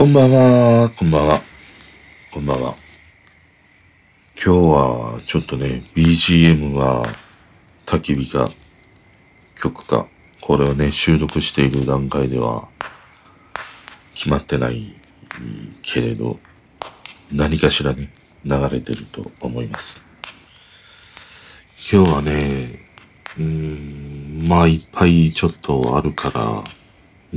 こんばんは、こんばんは、こんばんは。今日はちょっとね、BGM は焚き火か曲か、これをね、収録している段階では決まってないけれど、何かしらね、流れてると思います。今日はね、うーん、まあいっぱいちょっとあるから、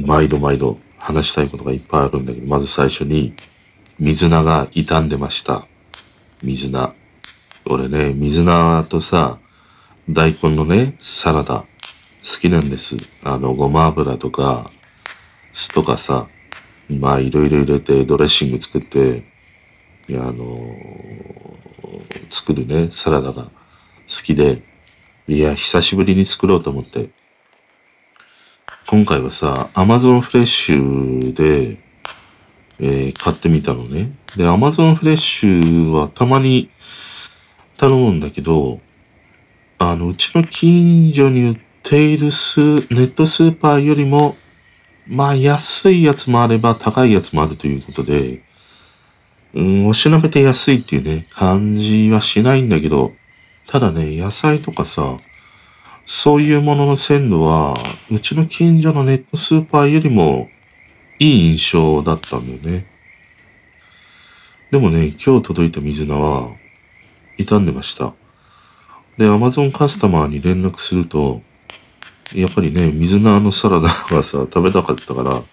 毎度毎度話したいことがいっぱいあるんだけど、まず最初に、水菜が傷んでました。水菜。俺ね、水菜とさ、大根のね、サラダ、好きなんです。あの、ごま油とか、酢とかさ、まあ、いろいろ入れてドレッシング作って、いや、あのー、作るね、サラダが好きで、いや、久しぶりに作ろうと思って、今回はさ、アマゾンフレッシュで、えー、買ってみたのね。で、アマゾンフレッシュはたまに頼むんだけど、あの、うちの近所に売っているスネットスーパーよりも、まあ安いやつもあれば高いやつもあるということで、うん、おしなべて安いっていうね、感じはしないんだけど、ただね、野菜とかさ、そういうものの鮮度は、うちの近所のネットスーパーよりもいい印象だったんだよね。でもね、今日届いた水菜は傷んでました。で、アマゾンカスタマーに連絡すると、やっぱりね、水菜のサラダがさ、食べたかったから、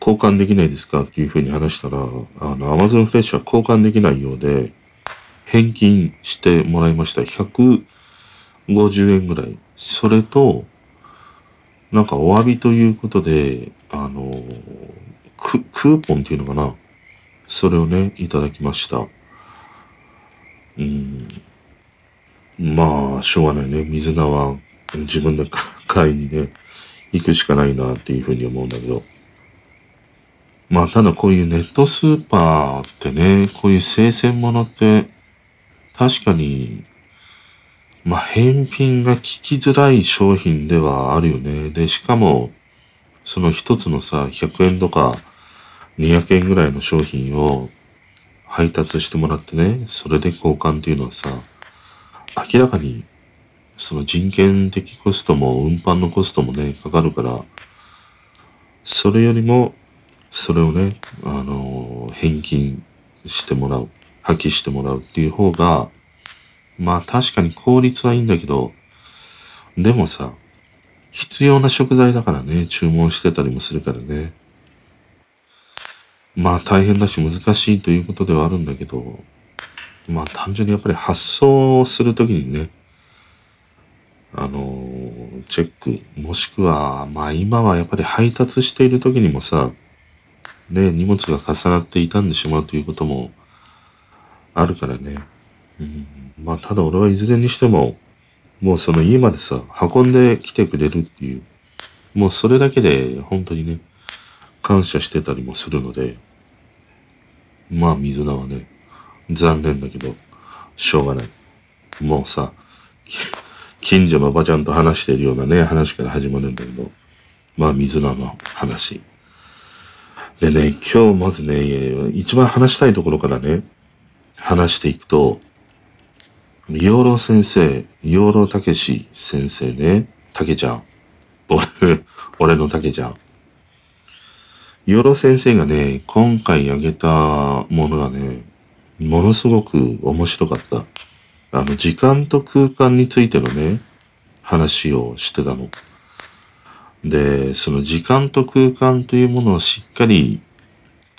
交換できないですかっていうふうに話したら、あの、アマゾンフレッシュは交換できないようで、返金してもらいました。100、50円ぐらい。それと、なんかお詫びということで、あの、ク、クーポンっていうのかな。それをね、いただきました。うん。まあ、しょうがないね。水菜は自分で買いにね、行くしかないなっていうふうに思うんだけど。まあ、ただこういうネットスーパーってね、こういう生鮮物って、確かにまあ、返品が聞きづらい商品ではあるよね。で、しかも、その一つのさ、100円とか200円ぐらいの商品を配達してもらってね、それで交換っていうのはさ、明らかにその人件的コストも運搬のコストもね、かかるから、それよりも、それをね、あの、返金してもらう、破棄してもらうっていう方が、まあ確かに効率はいいんだけど、でもさ、必要な食材だからね、注文してたりもするからね。まあ大変だし難しいということではあるんだけど、まあ単純にやっぱり発送するときにね、あの、チェック、もしくは、まあ今はやっぱり配達しているときにもさ、ね、荷物が重なって傷んでしまうということもあるからね。うん、まあ、ただ俺はいずれにしても、もうその家までさ、運んできてくれるっていう、もうそれだけで本当にね、感謝してたりもするので、まあ水菜はね、残念だけど、しょうがない。もうさ、近所のおばちゃんと話してるようなね、話から始まるんだけど、まあ水菜の話。でね、今日まずね、一番話したいところからね、話していくと、養老先生、養老たけし先生ね、たけちゃん。俺、俺のたけちゃん。養老先生がね、今回あげたものがね、ものすごく面白かった。あの、時間と空間についてのね、話をしてたの。で、その時間と空間というものをしっかり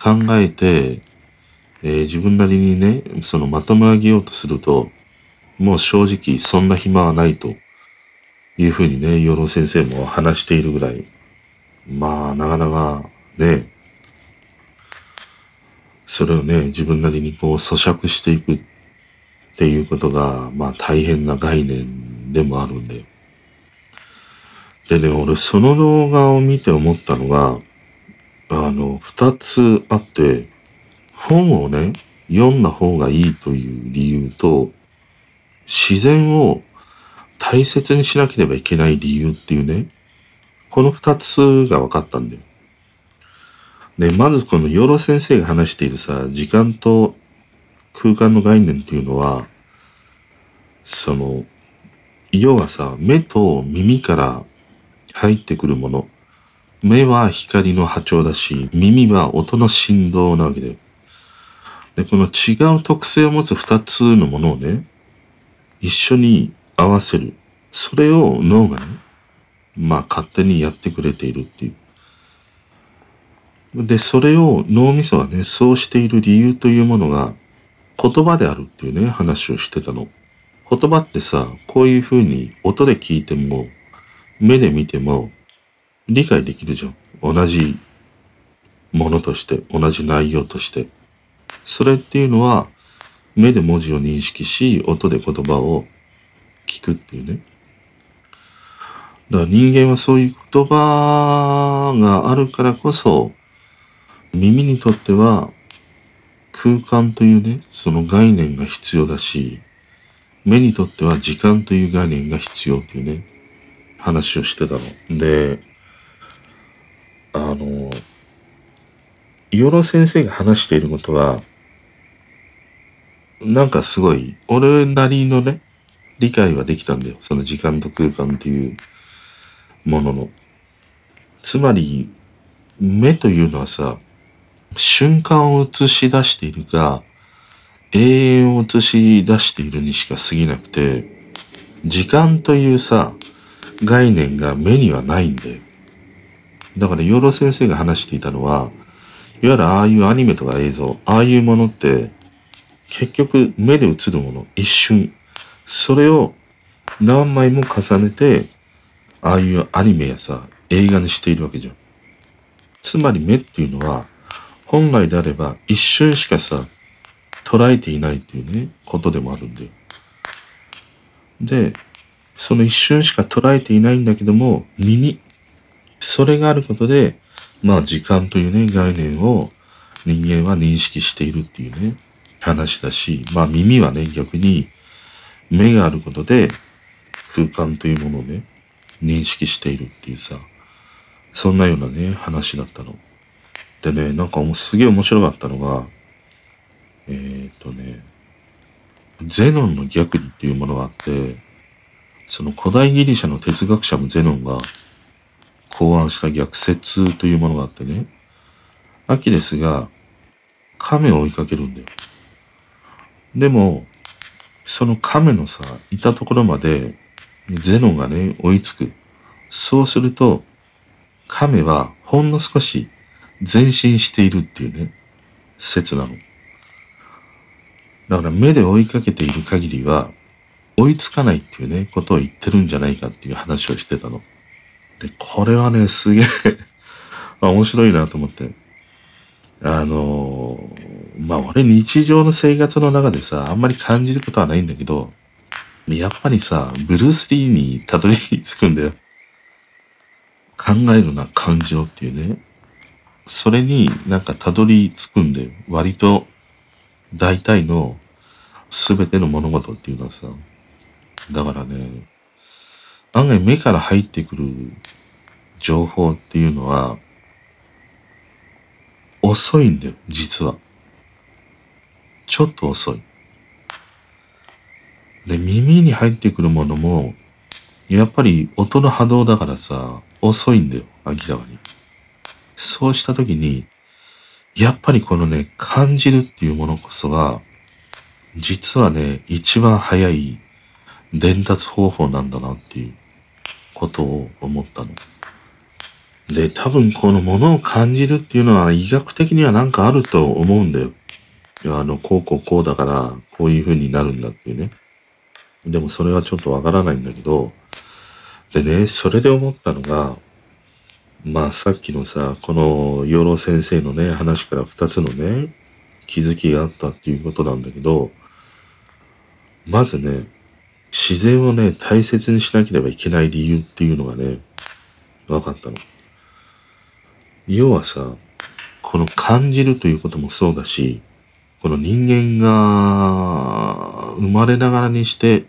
考えて、えー、自分なりにね、そのまとめ上げようとすると、もう正直そんな暇はないというふうにね、養老先生も話しているぐらい、まあ、なかなかね、それをね、自分なりにこう咀嚼していくっていうことが、まあ大変な概念でもあるんで。でね、俺その動画を見て思ったのが、あの、二つあって、本をね、読んだ方がいいという理由と、自然を大切にしなければいけない理由っていうね、この二つが分かったんだよ。で、まずこのヨロ先生が話しているさ、時間と空間の概念っていうのは、その、要はさ、目と耳から入ってくるもの。目は光の波長だし、耳は音の振動なわけだよ。で、この違う特性を持つ二つのものをね、一緒に合わせる。それを脳がね、まあ勝手にやってくれているっていう。で、それを脳みそがね、そうしている理由というものが言葉であるっていうね、話をしてたの。言葉ってさ、こういう風に音で聞いても、目で見ても理解できるじゃん。同じものとして、同じ内容として。それっていうのは、目で文字を認識し、音で言葉を聞くっていうね。だから人間はそういう言葉があるからこそ、耳にとっては空間というね、その概念が必要だし、目にとっては時間という概念が必要っていうね、話をしてたの。で、あの、イオロ先生が話していることは、なんかすごい、俺なりのね、理解はできたんだよ。その時間と空間っていうものの。つまり、目というのはさ、瞬間を映し出しているか、永遠を映し出しているにしか過ぎなくて、時間というさ、概念が目にはないんだよ。だから養老先生が話していたのは、いわゆるああいうアニメとか映像、ああいうものって、結局目で映るもの、一瞬。それを何枚も重ねて、ああいうアニメやさ、映画にしているわけじゃん。つまり目っていうのは、本来であれば一瞬しかさ、捉えていないっていうね、ことでもあるんだよ。で、その一瞬しか捉えていないんだけども、耳。それがあることで、まあ時間というね、概念を人間は認識しているっていうね、話だし、まあ耳はね、逆に目があることで空間というものをね、認識しているっていうさ、そんなようなね、話だったの。でね、なんかすげえ面白かったのが、えー、っとね、ゼノンの逆理っていうものがあって、その古代ギリシャの哲学者もゼノンが考案した逆説というものがあってね、アキレスが亀を追いかけるんだよ。でも、その亀のさ、いたところまでゼノがね、追いつく。そうすると、亀はほんの少し前進しているっていうね、説なの。だから目で追いかけている限りは、追いつかないっていうね、ことを言ってるんじゃないかっていう話をしてたの。で、これはね、すげえ 面白いなと思って。あのー、まあ俺日常の生活の中でさ、あんまり感じることはないんだけど、やっぱりさ、ブルース・リーにたどり着くんだよ。考えるな感情っていうね。それになんかたどり着くんだよ。割と大体の全ての物事っていうのはさ、だからね、案外目から入ってくる情報っていうのは、遅いんだよ、実は。ちょっと遅い。で、耳に入ってくるものも、やっぱり音の波動だからさ、遅いんだよ、明らかに。そうしたときに、やっぱりこのね、感じるっていうものこそが、実はね、一番早い伝達方法なんだなっていうことを思ったの。で、多分このものを感じるっていうのは医学的にはなんかあると思うんだよ。あの、こうこうこうだから、こういう風になるんだっていうね。でもそれはちょっとわからないんだけど、でね、それで思ったのが、まあさっきのさ、この養老先生のね、話から二つのね、気づきがあったっていうことなんだけど、まずね、自然をね、大切にしなければいけない理由っていうのがね、分かったの。要はさ、この感じるということもそうだし、この人間が生まれながらにして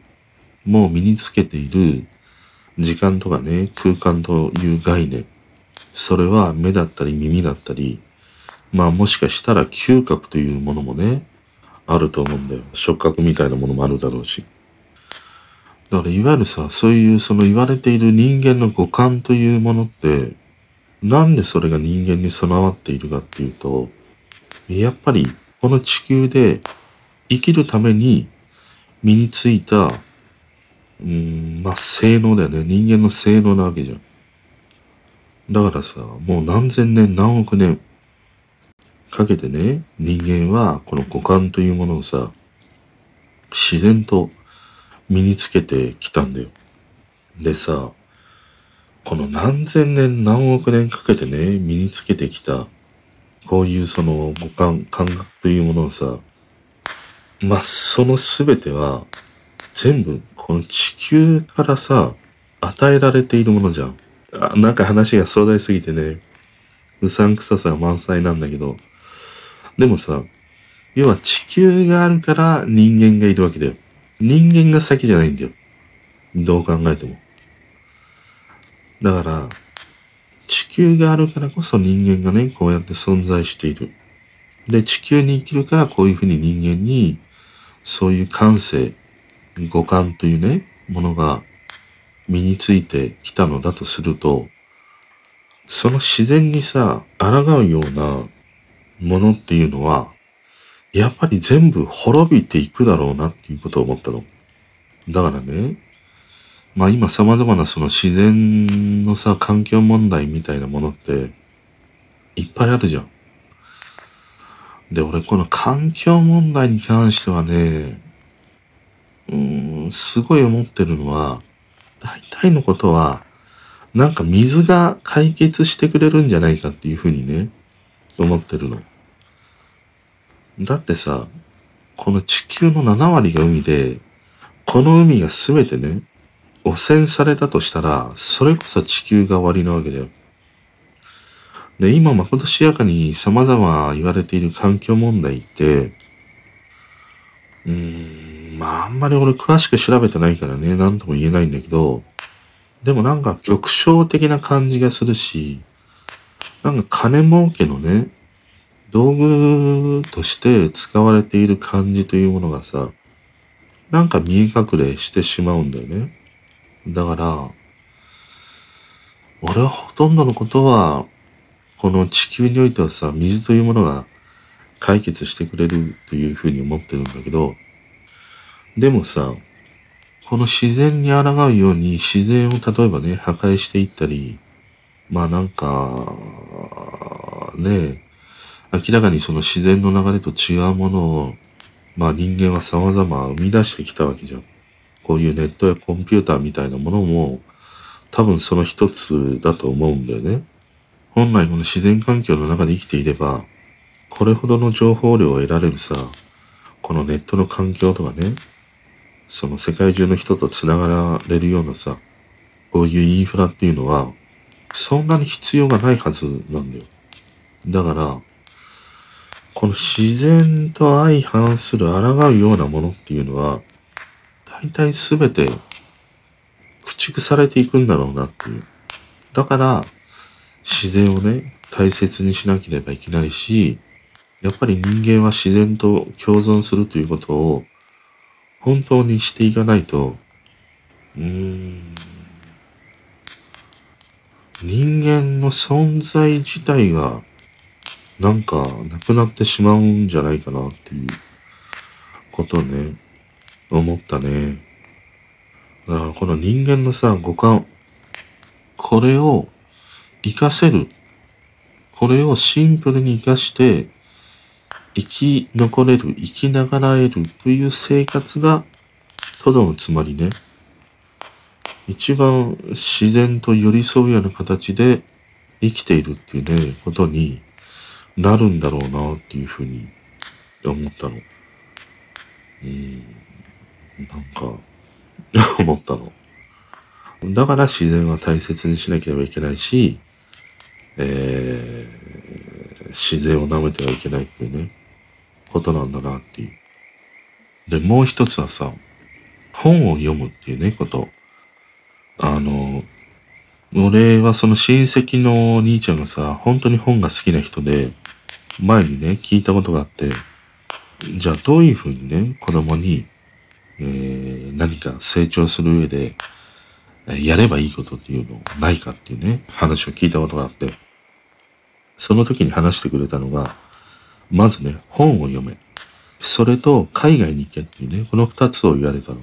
もう身につけている時間とかね、空間という概念。それは目だったり耳だったり、まあもしかしたら嗅覚というものもね、あると思うんだよ。触覚みたいなものもあるだろうし。だからいわゆるさ、そういうその言われている人間の五感というものって、なんでそれが人間に備わっているかっていうと、やっぱりこの地球で生きるために身についた、うん、まあ性能だよね。人間の性能なわけじゃん。だからさ、もう何千年何億年かけてね、人間はこの五感というものをさ、自然と身につけてきたんだよ。でさ、この何千年何億年かけてね、身につけてきた、こういうその五感、感覚というものをさ、まあ、そのすべては、全部、この地球からさ、与えられているものじゃん。あなんか話が壮大すぎてね、うさんくささが満載なんだけど、でもさ、要は地球があるから人間がいるわけだよ。人間が先じゃないんだよ。どう考えても。だから、地球があるからこそ人間がね、こうやって存在している。で、地球に生きるからこういうふうに人間に、そういう感性、五感というね、ものが身についてきたのだとすると、その自然にさ、抗うようなものっていうのは、やっぱり全部滅びていくだろうなっていうことを思ったの。だからね、まあ今様々なその自然のさ、環境問題みたいなものっていっぱいあるじゃん。で、俺この環境問題に関してはね、うーん、すごい思ってるのは、大体のことは、なんか水が解決してくれるんじゃないかっていうふうにね、思ってるの。だってさ、この地球の7割が海で、この海が全てね、汚染されたとしたら、それこそ地球が終わりなわけだよ。で、今まことしやかに様々言われている環境問題って、うーん、まああんまり俺詳しく調べてないからね、なんとも言えないんだけど、でもなんか極小的な感じがするし、なんか金儲けのね、道具として使われている感じというものがさ、なんか見え隠れしてしまうんだよね。だから、俺はほとんどのことは、この地球においてはさ、水というものが解決してくれるというふうに思ってるんだけど、でもさ、この自然に抗うように自然を例えばね、破壊していったり、まあなんか、ね、明らかにその自然の流れと違うものを、まあ人間は様々生み出してきたわけじゃん。こういうネットやコンピューターみたいなものも、多分その一つだと思うんだよね。本来この自然環境の中で生きていれば、これほどの情報量を得られるさ、このネットの環境とかね、その世界中の人と繋がられるようなさ、こういうインフラっていうのは、そんなに必要がないはずなんだよ。だから、この自然と相反する抗うようなものっていうのは、大体すべて駆逐されていくんだろうなっていう。だから、自然をね、大切にしなければいけないし、やっぱり人間は自然と共存するということを本当にしていかないと、うーん、人間の存在自体がなんかなくなってしまうんじゃないかなっていうことね、思ったね。だからこの人間のさ、五感、これを活かせる。これをシンプルに活かして、生き残れる、生きながらえる。という生活が、とどのつまりね、一番自然と寄り添うような形で生きている。っていうね、ことになるんだろうな。っていうふうに思ったの。うん、なんか、思ったの。だから自然は大切にしなければいけないし、えー、自然を舐めてはいけないっていうね、ことなんだなっていう。で、もう一つはさ、本を読むっていうね、こと。あの、俺はその親戚の兄ちゃんがさ、本当に本が好きな人で、前にね、聞いたことがあって、じゃあどういうふうにね、子供に、えー、何か成長する上で、やればいいことっていうのないかっていうね、話を聞いたことがあって、その時に話してくれたのが、まずね、本を読め。それと海外に行けっていうね、この二つを言われたの。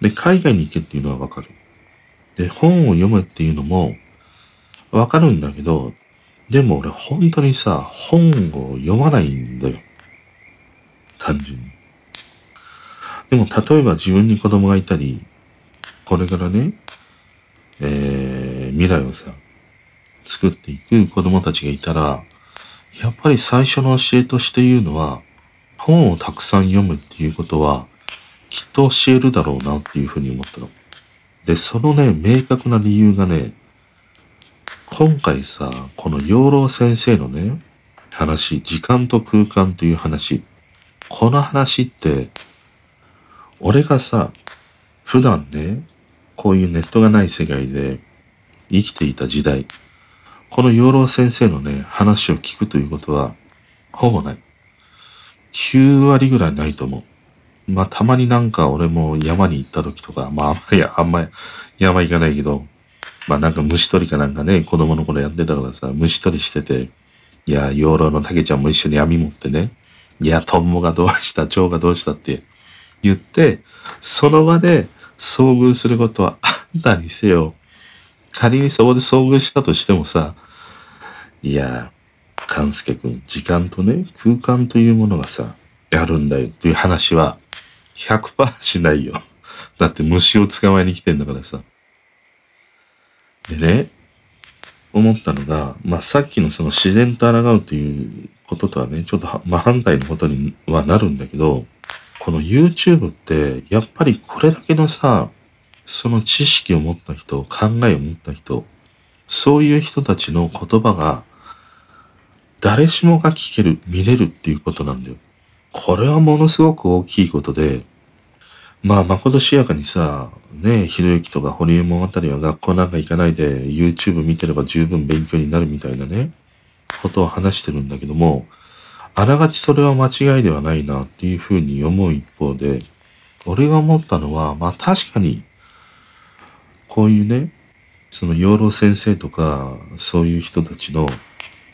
で、海外に行けっていうのはわかる。で、本を読むっていうのもわかるんだけど、でも俺本当にさ、本を読まないんだよ。単純に。でも例えば自分に子供がいたり、これからね、えー、未来をさ、作っていく子供たちがいたら、やっぱり最初の教えとして言うのは、本をたくさん読むっていうことは、きっと教えるだろうなっていうふうに思ったの。で、そのね、明確な理由がね、今回さ、この養老先生のね、話、時間と空間という話、この話って、俺がさ、普段ね、こういうネットがない世界で生きていた時代、この養老先生のね、話を聞くということは、ほぼない。9割ぐらいないと思う。まあ、たまになんか俺も山に行った時とか、まあ、あんまり、あんまり山行かないけど、まあなんか虫取りかなんかね、子供の頃やってたからさ、虫取りしてて、いや、養老の竹ちゃんも一緒に網持ってね、いや、トンボがどうした、蝶がどうしたって言って、その場で遭遇することはあったにせよ、仮にそこで遭遇したとしてもさ、いや、勘介くん、時間とね、空間というものがさ、あるんだよっていう話は100%しないよ。だって虫を捕まえに来てんだからさ。でね、思ったのが、まあ、さっきのその自然と抗うということとはね、ちょっと真反対のことにはなるんだけど、この YouTube って、やっぱりこれだけのさ、その知識を持った人、考えを持った人、そういう人たちの言葉が、誰しもが聞ける、見れるっていうことなんだよ。これはものすごく大きいことで、まあ、まことしやかにさ、ね、ひろゆきとか堀江物語は学校なんか行かないで YouTube 見てれば十分勉強になるみたいなね、ことを話してるんだけども、あらがちそれは間違いではないなっていうふうに思う一方で、俺が思ったのは、まあ確かに、こういうね、その養老先生とか、そういう人たちの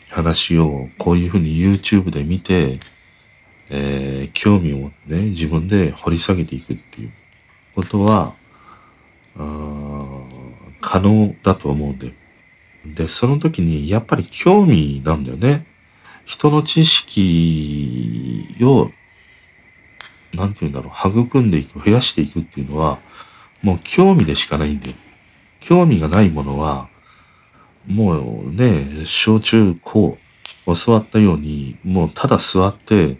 話をこういうふうに YouTube で見て、えー、興味をね、自分で掘り下げていくっていうことは、可能だと思うんだよ。で、その時にやっぱり興味なんだよね。人の知識を、なんて言うんだろう、育んでいく、増やしていくっていうのは、もう興味でしかないんだよ。興味がないものは、もうね、小中高教わったように、もうただ座って、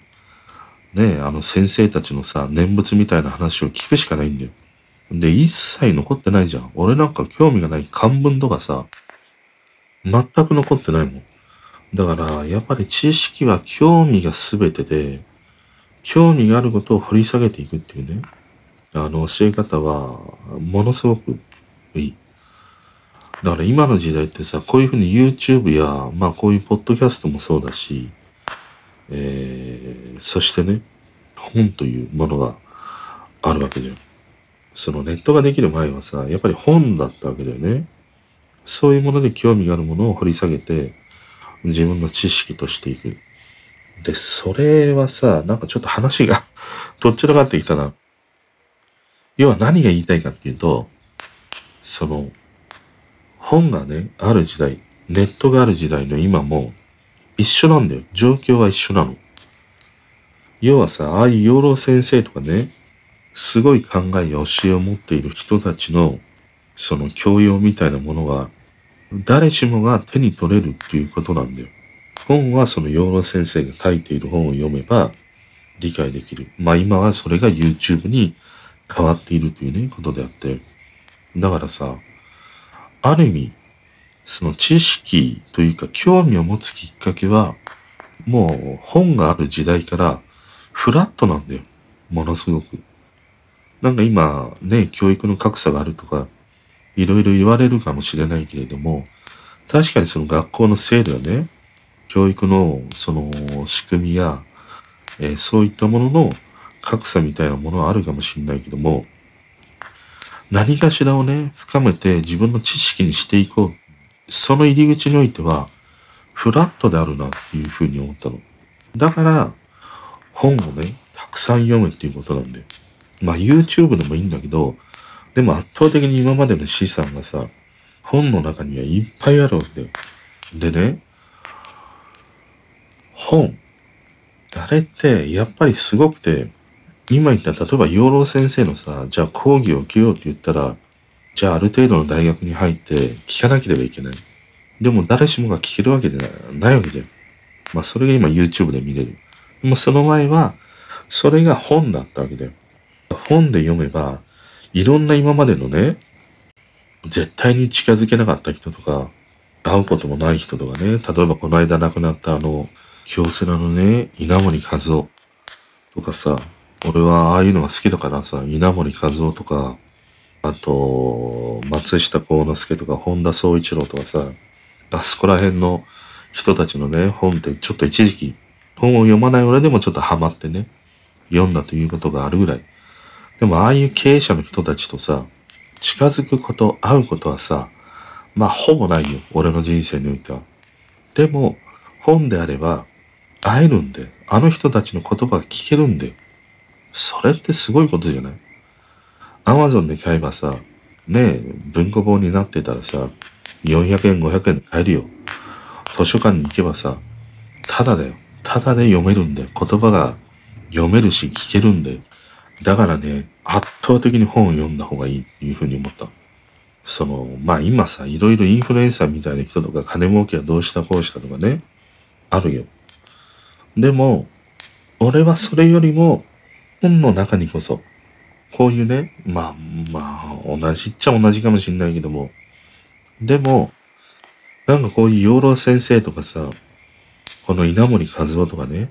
ね、あの先生たちのさ、念仏みたいな話を聞くしかないんだよ。で、一切残ってないじゃん。俺なんか興味がない漢文とかさ、全く残ってないもん。だから、やっぱり知識は興味が全てで、興味があることを掘り下げていくっていうね、あの教え方は、ものすごくいい。だから今の時代ってさ、こういうふうに YouTube や、まあこういうポッドキャストもそうだし、えー、そしてね、本というものがあるわけじゃん。そのネットができる前はさ、やっぱり本だったわけだよね。そういうもので興味があるものを掘り下げて、自分の知識としていく。で、それはさ、なんかちょっと話が どっちらかってきたな。要は何が言いたいかっていうと、その、本がね、ある時代、ネットがある時代の今も、一緒なんだよ。状況は一緒なの。要はさ、ああいう養老先生とかね、すごい考えや教えを持っている人たちの、その教養みたいなものは、誰しもが手に取れるっていうことなんだよ。本はその養老先生が書いている本を読めば理解できる。まあ今はそれが YouTube に変わっているというね、ことであって。だからさ、ある意味、その知識というか興味を持つきっかけは、もう本がある時代からフラットなんだよ。ものすごく。なんか今ね、教育の格差があるとか、いろいろ言われるかもしれないけれども、確かにその学校の制度やね、教育のその仕組みや、えー、そういったものの格差みたいなものはあるかもしれないけども、何かしらをね、深めて自分の知識にしていこう。その入り口においては、フラットであるなっていうふうに思ったの。だから、本をね、たくさん読むっていうことなんで。まあ YouTube でもいいんだけど、でも圧倒的に今までの資産がさ、本の中にはいっぱいあるわけだよ。でね、本。あれってやっぱりすごくて、今言った例えば養老先生のさ、じゃあ講義を受けようって言ったら、じゃあある程度の大学に入って聞かなければいけない。でも誰しもが聞けるわけでないわけだよ。まあそれが今 YouTube で見れる。でもその前は、それが本だったわけだよ。本で読めば、いろんな今までのね、絶対に近づけなかった人とか、会うこともない人とかね、例えばこの間亡くなったあの、京セラのね、稲森和夫とかさ、俺はああいうのが好きだからさ、稲森和夫とか、あと、松下幸之助とか、本田宗一郎とかさ、あそこら辺の人たちのね、本ってちょっと一時期、本を読まない俺でもちょっとハマってね、読んだということがあるぐらい。でもああいう経営者の人たちとさ、近づくこと、会うことはさ、まあほぼないよ。俺の人生においては。でも、本であれば、会えるんで、あの人たちの言葉が聞けるんで、それってすごいことじゃない？アマゾンで買えばさ、ねえ、文庫本になってたらさ、400円、500円で買えるよ。図書館に行けばさ、ただだよ。ただで読めるんで、言葉が読めるし聞けるんで。だからね、圧倒的に本を読んだ方がいいっていうふうに思った。その、まあ今さ、いろいろインフルエンサーみたいな人とか金儲けはどうしたこうしたとかね、あるよ。でも、俺はそれよりも、本の中にこそ、こういうね、まあ、まあ、同じっちゃ同じかもしんないけども、でも、なんかこういう養老先生とかさ、この稲森和夫とかね、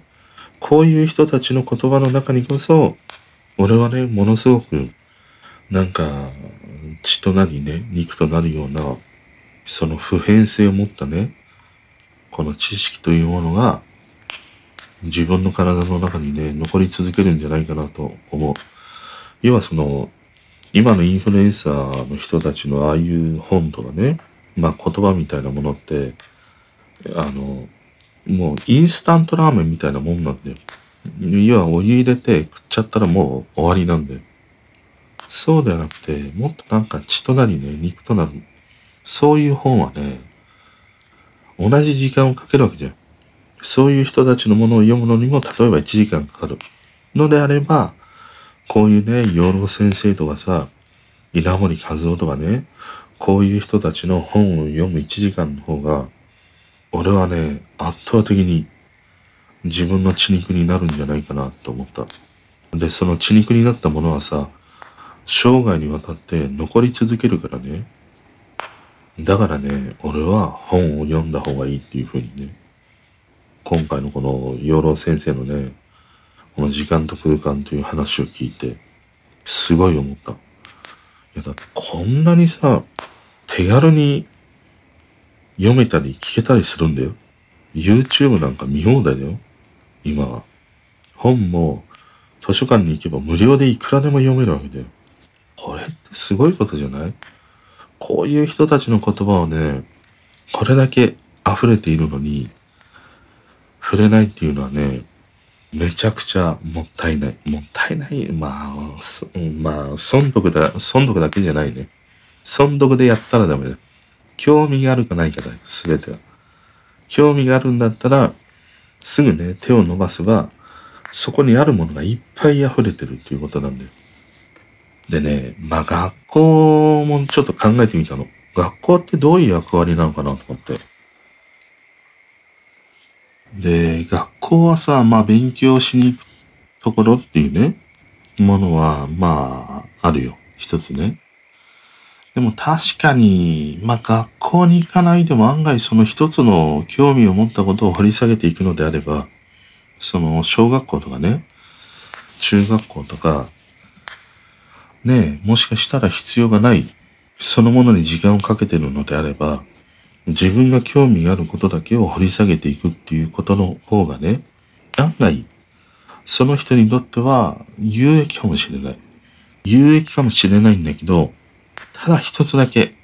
こういう人たちの言葉の中にこそ、俺はね、ものすごく、なんか、血となりね、肉となるような、その普遍性を持ったね、この知識というものが、自分の体の中にね、残り続けるんじゃないかなと思う。要はその、今のインフルエンサーの人たちのああいう本とかね、まあ言葉みたいなものって、あの、もうインスタントラーメンみたいなもんなんだよ。要はお湯入れて食っちゃったらもう終わりなんだよ。そうではなくて、もっとなんか血となりね、肉となる。そういう本はね、同じ時間をかけるわけじゃん。そういう人たちのものを読むのにも、例えば1時間かかる。のであれば、こういうね、養老先生とかさ、稲森和夫とかね、こういう人たちの本を読む1時間の方が、俺はね、圧倒的に自分の血肉になるんじゃないかなと思った。で、その血肉になったものはさ、生涯にわたって残り続けるからね。だからね、俺は本を読んだ方がいいっていうふうにね、今回のこの養老先生のね、この時間と空間という話を聞いて、すごい思った。いや、だってこんなにさ、手軽に読めたり聞けたりするんだよ。YouTube なんか見放題だよ。今は。本も図書館に行けば無料でいくらでも読めるわけだよ。これってすごいことじゃない？こういう人たちの言葉をね、これだけ溢れているのに、触れないっていうのはね、めちゃくちゃもったいない。もったいない。まあ、まあ、損得だ、損得だけじゃないね。損得でやったらダメだよ。興味があるかないかだよ。すべては。興味があるんだったら、すぐね、手を伸ばせば、そこにあるものがいっぱい溢れてるっていうことなんだよ。でね、まあ学校もちょっと考えてみたの。学校ってどういう役割なのかなと思って。で、学校はさ、まあ勉強しに行くところっていうね、ものは、まあ、あるよ。一つね。でも確かに、まあ学校に行かないでも案外その一つの興味を持ったことを掘り下げていくのであれば、その小学校とかね、中学校とか、ねえ、もしかしたら必要がない、そのものに時間をかけてるのであれば、自分が興味があることだけを掘り下げていくっていうことの方がね、案外、その人にとっては有益かもしれない。有益かもしれないんだけど、ただ一つだけ、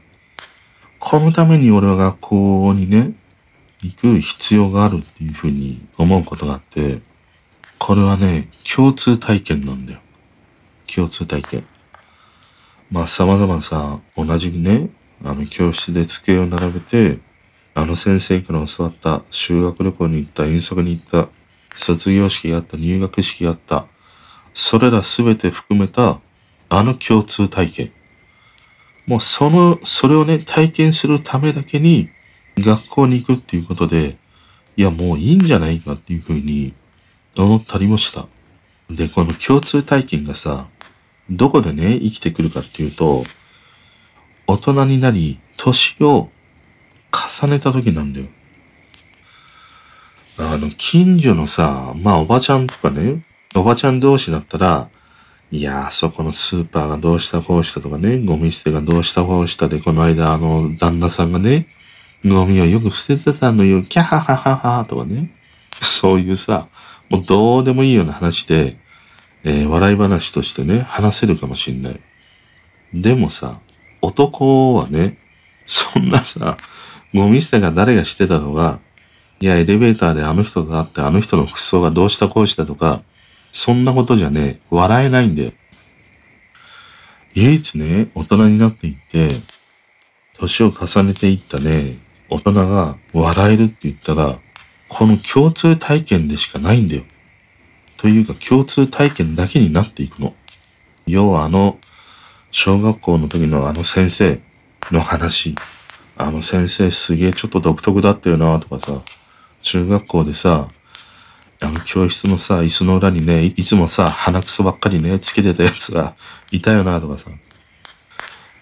このために俺は学校にね、行く必要があるっていうふうに思うことがあって、これはね、共通体験なんだよ。共通体験。まあ様々さ、同じね、あの教室で机を並べて、あの先生から教わった、修学旅行に行った、遠足に行った、卒業式があった、入学式があった、それらすべて含めた、あの共通体験。もうその、それをね、体験するためだけに、学校に行くっていうことで、いや、もういいんじゃないかっていうふうに思ったりもした。で、この共通体験がさ、どこでね、生きてくるかっていうと、大人になり、年を重ねた時なんだよ。あの、近所のさ、まあおばちゃんとかね、おばちゃん同士だったら、いやあそこのスーパーがどうしたこうしたとかね、ゴミ捨てがどうしたこうしたで、この間あの、旦那さんがね、ゴミをよく捨ててたのよ、キャハハハハとかね。そういうさ、もうどうでもいいような話で、えー、笑い話としてね、話せるかもしんない。でもさ、男はね、そんなさ、ゴミ捨てが誰がしてたのが、いや、エレベーターであの人があって、あの人の服装がどうしたこうしたとか、そんなことじゃね、笑えないんだよ。唯一ね、大人になっていって、年を重ねていったね、大人が笑えるって言ったら、この共通体験でしかないんだよ。というか共通体験だけになっていくの。要はあの、小学校の時のあの先生の話。あの先生すげえちょっと独特だったよなとかさ、中学校でさ、あの教室のさ、椅子の裏にね、いつもさ、鼻くそばっかりね、つけてたやつがいたよなとかさ。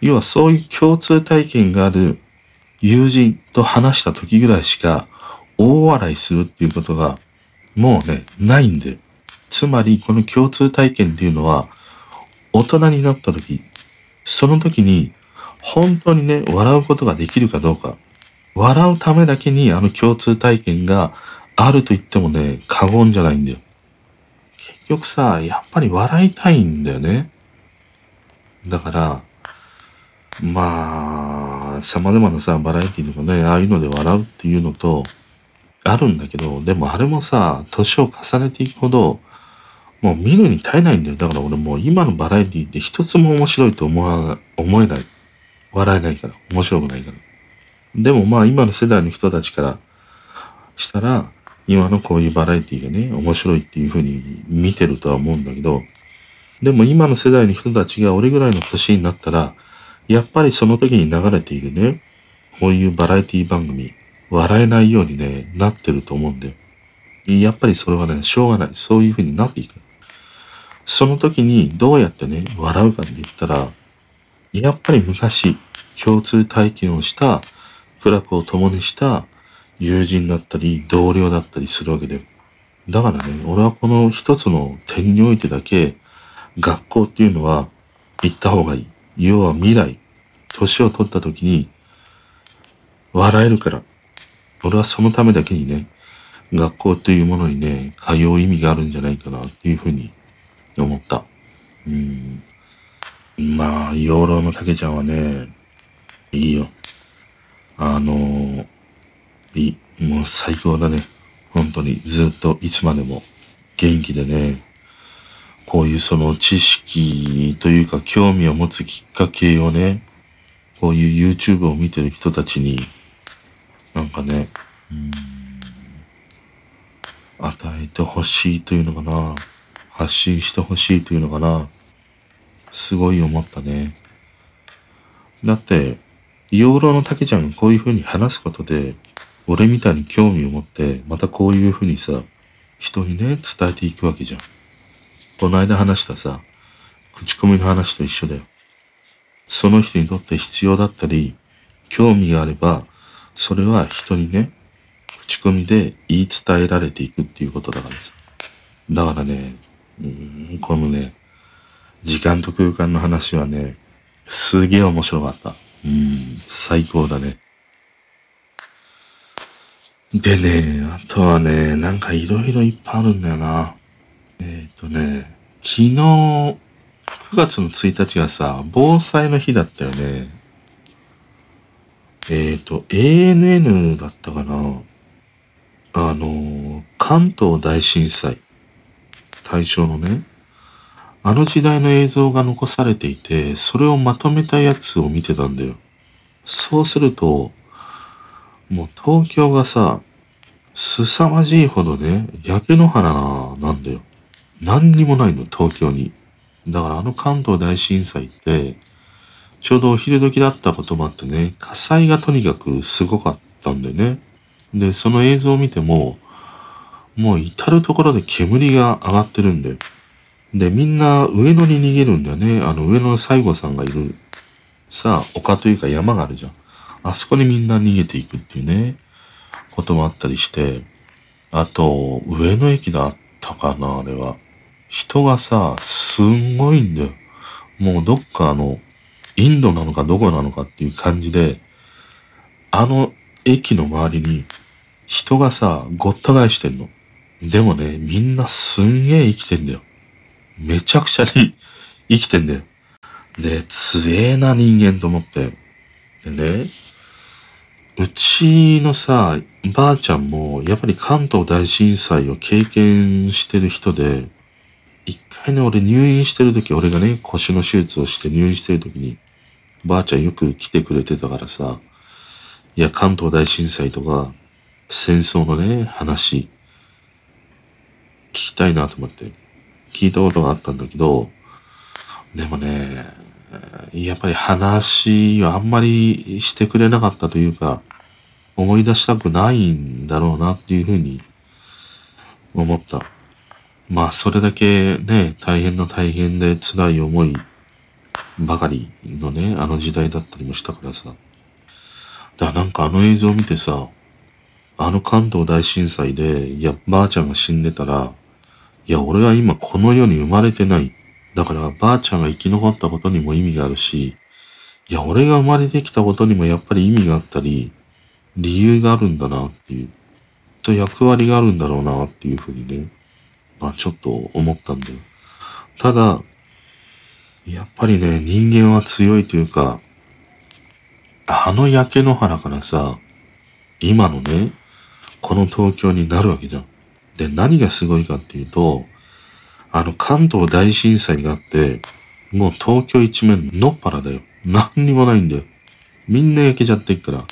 要はそういう共通体験がある友人と話した時ぐらいしか大笑いするっていうことがもうね、ないんで。つまり、この共通体験っていうのは、大人になった時、その時に、本当にね、笑うことができるかどうか。笑うためだけにあの共通体験があると言ってもね、過言じゃないんだよ。結局さ、やっぱり笑いたいんだよね。だから、まあ、様々なさ、バラエティとかね、ああいうので笑うっていうのと、あるんだけど、でもあれもさ、年を重ねていくほど、もう見るに耐えないんだよ。だから俺もう今のバラエティって一つも面白いと思わ、思えない。笑えないから。面白くないから。でもまあ今の世代の人たちからしたら、今のこういうバラエティがね、面白いっていう風に見てるとは思うんだけど、でも今の世代の人たちが俺ぐらいの年になったら、やっぱりその時に流れているね、こういうバラエティ番組、笑えないようにね、なってると思うんだよ。やっぱりそれはね、しょうがない。そういう風になっていく。その時にどうやってね、笑うかって言ったら、やっぱり昔、共通体験をした、苦楽を共にした友人だったり、同僚だったりするわけで。だからね、俺はこの一つの点においてだけ、学校っていうのは行った方がいい。要は未来、年を取った時に、笑えるから。俺はそのためだけにね、学校というものにね、通う意味があるんじゃないかなっていうふうに思った。うん。まあ、養老の竹ちゃんはね、いいよ。あの、いい。もう最高だね。本当に、ずっといつまでも元気でね、こういうその知識というか興味を持つきっかけをね、こういう YouTube を見てる人たちに、なんかね、うん与えてほしいというのかな。発信してほしいというのかな。すごい思ったね。だって、養老の竹ちゃんがこういう風に話すことで、俺みたいに興味を持って、またこういう風にさ、人にね、伝えていくわけじゃん。この間話したさ、口コミの話と一緒だよ。その人にとって必要だったり、興味があれば、それは人にね、口コミで言い伝えられていくっていうことだからさ。だからね、うん、このね、時間と空間の話はね、すげえ面白かった。うん、最高だね。でね、あとはね、なんかいろいろいっぱいあるんだよな。えっ、ー、とね、昨日、9月の1日がさ、防災の日だったよね。えっ、ー、と、ANN だったかな。あの、関東大震災、対象のね、あの時代の映像が残されていて、それをまとめたやつを見てたんだよ。そうすると、もう東京がさ、凄まじいほどね、焼け野原な、なんだよ。何にもないの、東京に。だからあの関東大震災って、ちょうどお昼時だったこともあってね、火災がとにかくすごかったんだよね。で、その映像を見ても、もう至るところで煙が上がってるんだよ。で、みんな上野に逃げるんだよね。あの上野の西郷さんがいる、さあ、丘というか山があるじゃん。あそこにみんな逃げていくっていうね、こともあったりして、あと、上野駅だったかな、あれは。人がさ、すんごいんだよ。もうどっかあの、インドなのかどこなのかっていう感じで、あの駅の周りに人がさ、ごった返してんの。でもね、みんなすんげえ生きてんだよ。めちゃくちゃに生きてんだよ。で、強えな人間と思って。でね、うちのさ、ばあちゃんも、やっぱり関東大震災を経験してる人で、一回ね、俺入院してる時、俺がね、腰の手術をして入院してる時に、ばあちゃんよく来てくれてたからさ、いや、関東大震災とか、戦争のね、話、聞きたいなと思って、聞いたことがあったんだけど、でもね、やっぱり話はあんまりしてくれなかったというか、思い出したくないんだろうなっていうふうに思った。まあそれだけね、大変な大変で辛い思いばかりのね、あの時代だったりもしたからさ。だからなんかあの映像を見てさ、あの関東大震災で、いや、ばあちゃんが死んでたら、いや、俺は今この世に生まれてない。だからばあちゃんが生き残ったことにも意味があるし、いや、俺が生まれてきたことにもやっぱり意味があったり、理由があるんだなっていう、と役割があるんだろうなっていうふうにね、まあちょっと思ったんだよ。ただ、やっぱりね、人間は強いというか、あの焼け野原からさ、今のね、この東京になるわけじゃん。で、何がすごいかっていうと、あの関東大震災があって、もう東京一面のっぱらだよ。何にもないんだよ。みんな焼けちゃってっから。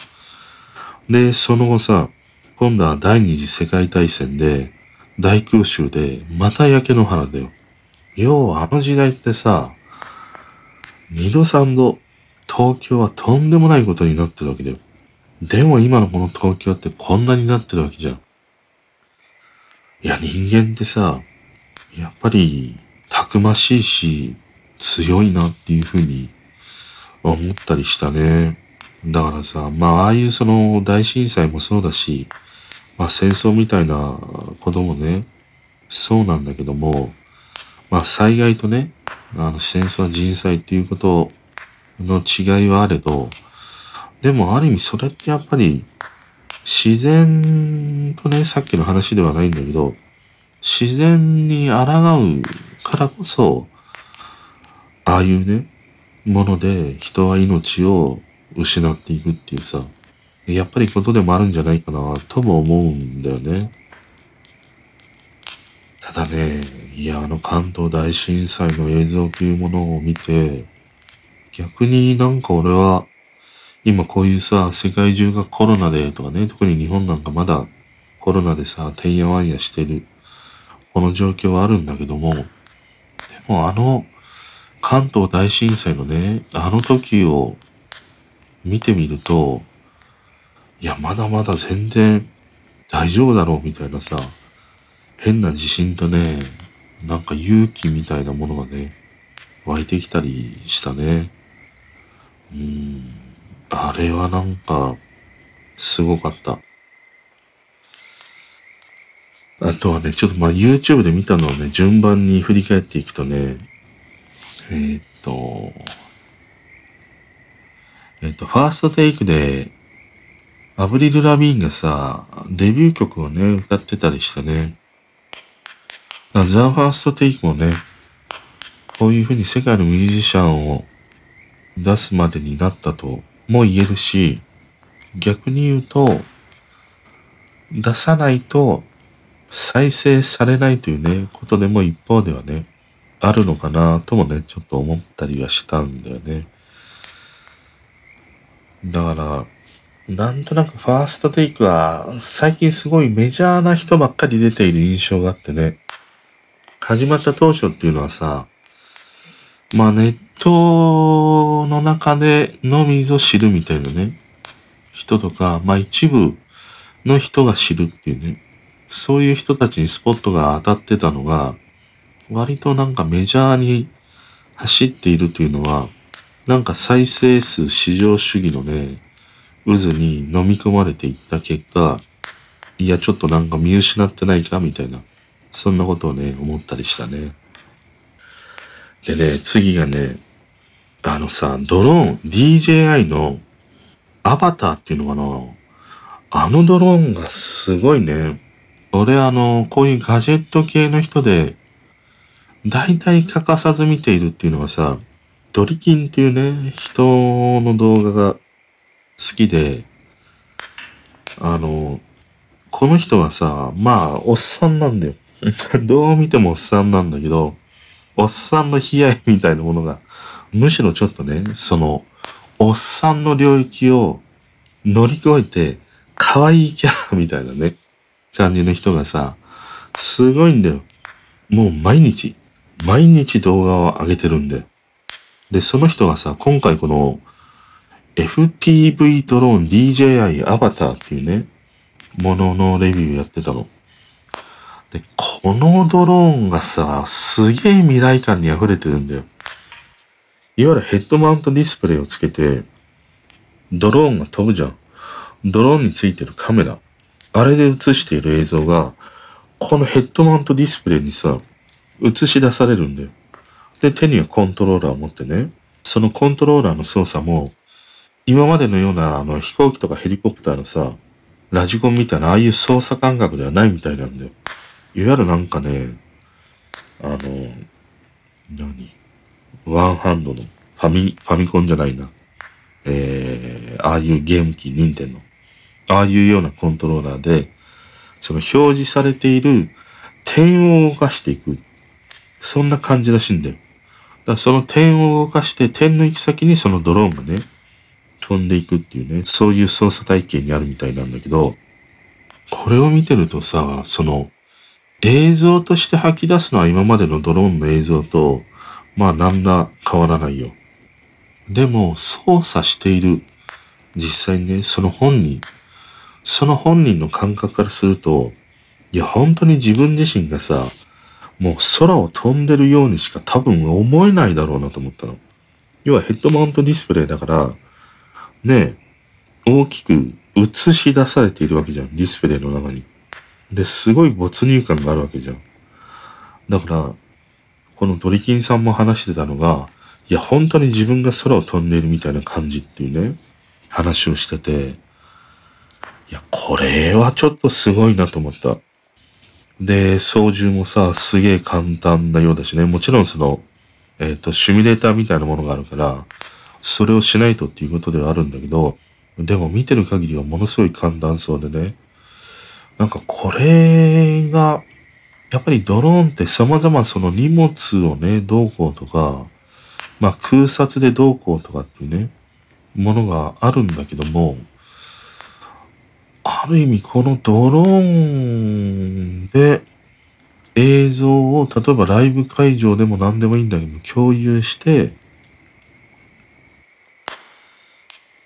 で、その後さ、今度は第二次世界大戦で、大空襲で、また焼け野原だよ。要はあの時代ってさ、二度三度、東京はとんでもないことになってるわけだよ。でも今のこの東京ってこんなになってるわけじゃん。いや、人間ってさ、やっぱり、たくましいし、強いなっていうふうに思ったりしたね。だからさ、まあ、ああいうその大震災もそうだし、まあ戦争みたいなこともね、そうなんだけども、まあ災害とね、あの戦争は人災っていうことの違いはあれど、でもある意味それってやっぱり自然とね、さっきの話ではないんだけど、自然に抗うからこそ、ああいうね、もので人は命を失っていくっていうさ、やっぱりことでもあるんじゃないかなとも思うんだよね。ただね、いや、あの関東大震災の映像というものを見て、逆になんか俺は、今こういうさ、世界中がコロナでとかね、特に日本なんかまだコロナでさ、てんやわんやしてるこの状況はあるんだけども、でもあの関東大震災のね、あの時を見てみると、いや、まだまだ全然大丈夫だろうみたいなさ、変な自信とね、なんか勇気みたいなものがね、湧いてきたりしたね。うん、あれはなんか、すごかった。あとはね、ちょっとまあ YouTube で見たのをね、順番に振り返っていくとね、えー、っと、えー、っと、ファーストテイクで、アブリル・ラビーンがさ、デビュー曲をね、歌ってたりしてね。ザ・ファースト・テイクもね、こういうふうに世界のミュージシャンを出すまでになったとも言えるし、逆に言うと、出さないと再生されないというね、ことでも一方ではね、あるのかなともね、ちょっと思ったりはしたんだよね。だから、なんとなくファーストテイクは最近すごいメジャーな人ばっかり出ている印象があってね。始まった当初っていうのはさ、まあネットの中でのみぞ知るみたいなね、人とか、まあ一部の人が知るっていうね、そういう人たちにスポットが当たってたのが、割となんかメジャーに走っているというのは、なんか再生数至上主義のね、渦に飲み込まれていった結果、いや、ちょっとなんか見失ってないかみたいな、そんなことをね、思ったりしたね。でね、次がね、あのさ、ドローン、DJI のアバターっていうのかなあのドローンがすごいね。俺あの、こういうガジェット系の人で、大体欠かさず見ているっていうのはさ、ドリキンっていうね、人の動画が好きで、あの、この人はさ、まあ、おっさんなんだよ。どう見てもおっさんなんだけど、おっさんの悲哀みたいなものが、むしろちょっとね、その、おっさんの領域を乗り越えて、可愛いキャラみたいなね、感じの人がさ、すごいんだよ。もう毎日、毎日動画を上げてるんで。で、その人がさ、今回この FPV ドローン DJI アバターっていうね、もののレビューやってたの。で、このドローンがさ、すげえ未来感に溢れてるんだよ。いわゆるヘッドマウントディスプレイをつけて、ドローンが飛ぶじゃん。ドローンについてるカメラ。あれで映している映像が、このヘッドマウントディスプレイにさ、映し出されるんだよ。で、手にはコントローラーを持ってね、そのコントローラーの操作も、今までのようなあの飛行機とかヘリコプターのさ、ラジコンみたいなああいう操作感覚ではないみたいなんだよ。いわゆるなんかね、あの、何？ワンハンドのファミ、ファミコンじゃないな。えー、ああいうゲーム機、ニンテンの。ああいうようなコントローラーで、その表示されている点を動かしていく。そんな感じらしいんだよ。だその点を動かして、点の行き先にそのドローンがね、飛んでいくっていうね、そういう操作体系にあるみたいなんだけど、これを見てるとさ、その、映像として吐き出すのは今までのドローンの映像と、まあ何ら変わらないよ。でも、操作している、実際にね、その本人、その本人の感覚からすると、いや、本当に自分自身がさ、もう空を飛んでるようにしか多分思えないだろうなと思ったの。要はヘッドマウントディスプレイだから、ね大きく映し出されているわけじゃん。ディスプレイの中に。で、すごい没入感があるわけじゃん。だから、このドリキンさんも話してたのが、いや、本当に自分が空を飛んでいるみたいな感じっていうね、話をしてて、いや、これはちょっとすごいなと思った。で、操縦もさ、すげえ簡単なようだしね。もちろんその、えっ、ー、と、シミュレーターみたいなものがあるから、それをしないとっていうことではあるんだけど、でも見てる限りはものすごい簡単そうでね。なんかこれが、やっぱりドローンって様々その荷物をね、どうこうとか、まあ空撮でどうこうとかっていうね、ものがあるんだけども、ある意味このドローンで映像を例えばライブ会場でも何でもいいんだけど共有して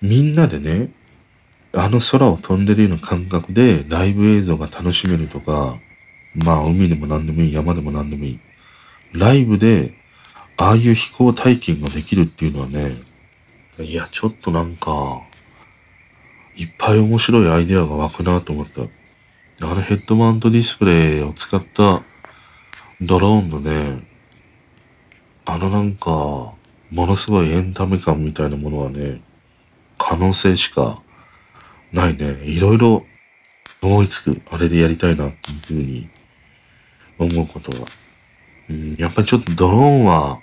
みんなでねあの空を飛んでるような感覚でライブ映像が楽しめるとかまあ海でも何でもいい山でも何でもいいライブでああいう飛行体験ができるっていうのはねいやちょっとなんかいっぱい面白いアイデアが湧くなと思った。あのヘッドマウントディスプレイを使ったドローンのね、あのなんか、ものすごいエンタメ感みたいなものはね、可能性しかないね。いろいろ思いつく。あれでやりたいなっていうふうに思うことは。うん、やっぱりちょっとドローンは、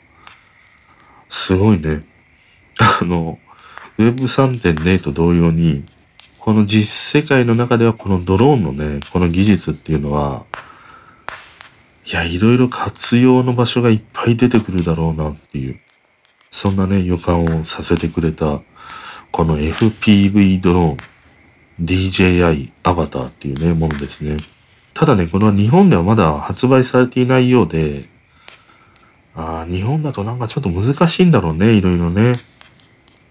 すごいね。あの、Web3.0 と同様に、この実世界の中ではこのドローンのね、この技術っていうのは、いや、いろいろ活用の場所がいっぱい出てくるだろうなっていう、そんなね、予感をさせてくれた、この FPV ドローン、DJI アバターっていうね、ものですね。ただね、これは日本ではまだ発売されていないようで、あ日本だとなんかちょっと難しいんだろうね、いろいろね。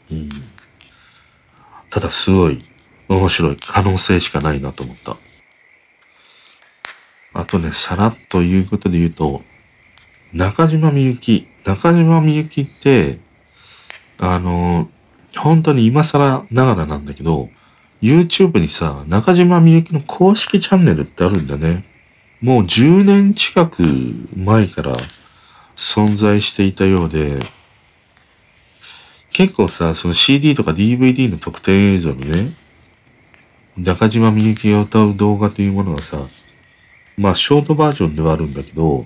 うん。ただすごい面白い可能性しかないなと思った。あとね、さらっということで言うと、中島みゆき。中島みゆきって、あの、本当に今更ながらなんだけど、YouTube にさ、中島みゆきの公式チャンネルってあるんだね。もう10年近く前から存在していたようで、結構さ、その CD とか DVD の特典映像のね、中島みゆきが歌う動画というものがさ、まあショートバージョンではあるんだけど、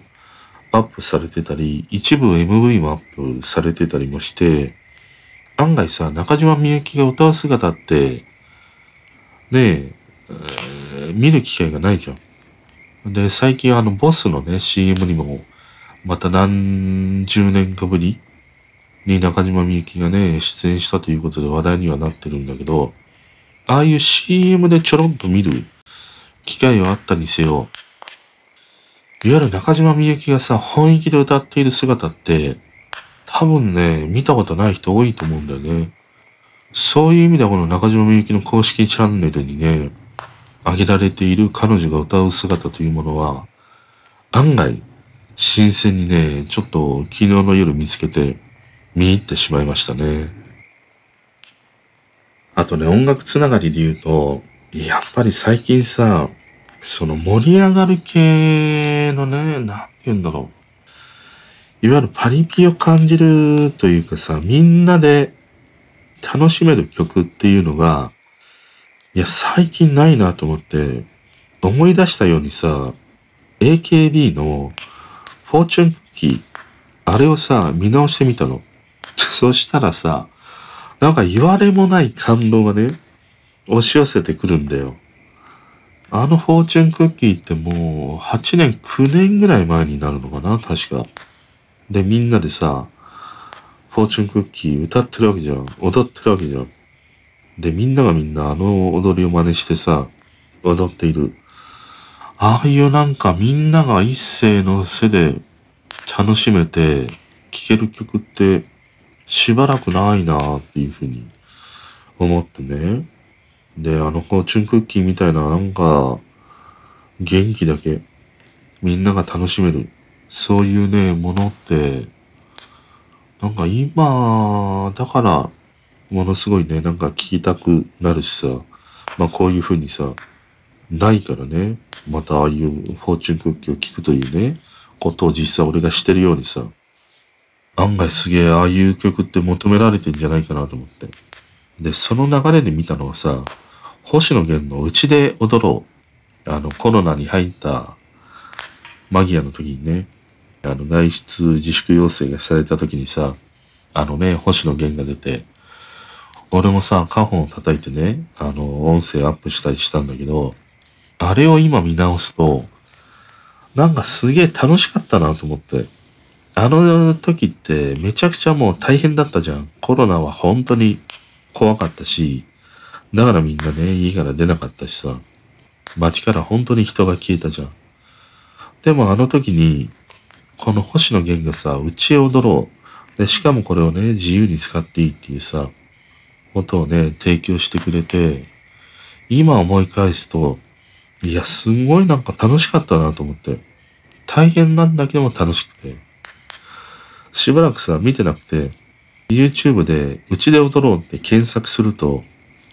アップされてたり、一部 MV もアップされてたりもして、案外さ、中島みゆきが歌う姿って、ねえー、見る機会がないじゃん。で、最近あの、ボスのね、CM にも、また何十年かぶりに中島みゆきがね、出演したということで話題にはなってるんだけど、ああいう CM でちょろんと見る機会はあったにせよ、いわゆる中島みゆきがさ、本気で歌っている姿って、多分ね、見たことない人多いと思うんだよね。そういう意味ではこの中島みゆきの公式チャンネルにね、上げられている彼女が歌う姿というものは、案外、新鮮にね、ちょっと昨日の夜見つけて見入ってしまいましたね。あとね、音楽つながりで言うと、やっぱり最近さ、その盛り上がる系のね、なんて言うんだろう。いわゆるパリピを感じるというかさ、みんなで楽しめる曲っていうのが、いや、最近ないなと思って、思い出したようにさ、AKB のフォーチュンクッキー、あれをさ、見直してみたの。そしたらさ、なんか言われもない感動がね、押し寄せてくるんだよ。あのフォーチュンクッキーってもう8年、9年ぐらい前になるのかな確か。で、みんなでさ、フォーチュンクッキー歌ってるわけじゃん。踊ってるわけじゃん。で、みんながみんなあの踊りを真似してさ、踊っている。ああいうなんかみんなが一斉の背で楽しめて聴ける曲ってしばらくないなっていうふうに思ってね。で、あのフォーチュンクッキーみたいななんか元気だけみんなが楽しめる。そういうね、ものって、なんか今、だから、ものすごいね、なんか聞きたくなるしさ、まあこういうふうにさ、ないからね、またああいうフォーチュンクッキーを聞くというね、ことを実際俺がしてるようにさ、案外すげえああいう曲って求められてんじゃないかなと思って。で、その流れで見たのはさ、星野源のうちで踊ろう。あの、コロナに入ったマギアの時にね、あの、外出自粛要請がされた時にさ、あのね、星野源が出て、俺もさ、カホンを叩いてね、あの、音声アップしたりしたんだけど、あれを今見直すと、なんかすげえ楽しかったなと思って。あの時ってめちゃくちゃもう大変だったじゃん。コロナは本当に怖かったし、だからみんなね、家から出なかったしさ、街から本当に人が消えたじゃん。でもあの時に、この星野源がさ、うちへ踊ろう。で、しかもこれをね、自由に使っていいっていうさ、ことをね、提供してくれて、今思い返すと、いや、すごいなんか楽しかったなと思って。大変なんだけども楽しくて。しばらくさ、見てなくて、YouTube で、うちで踊ろうって検索すると、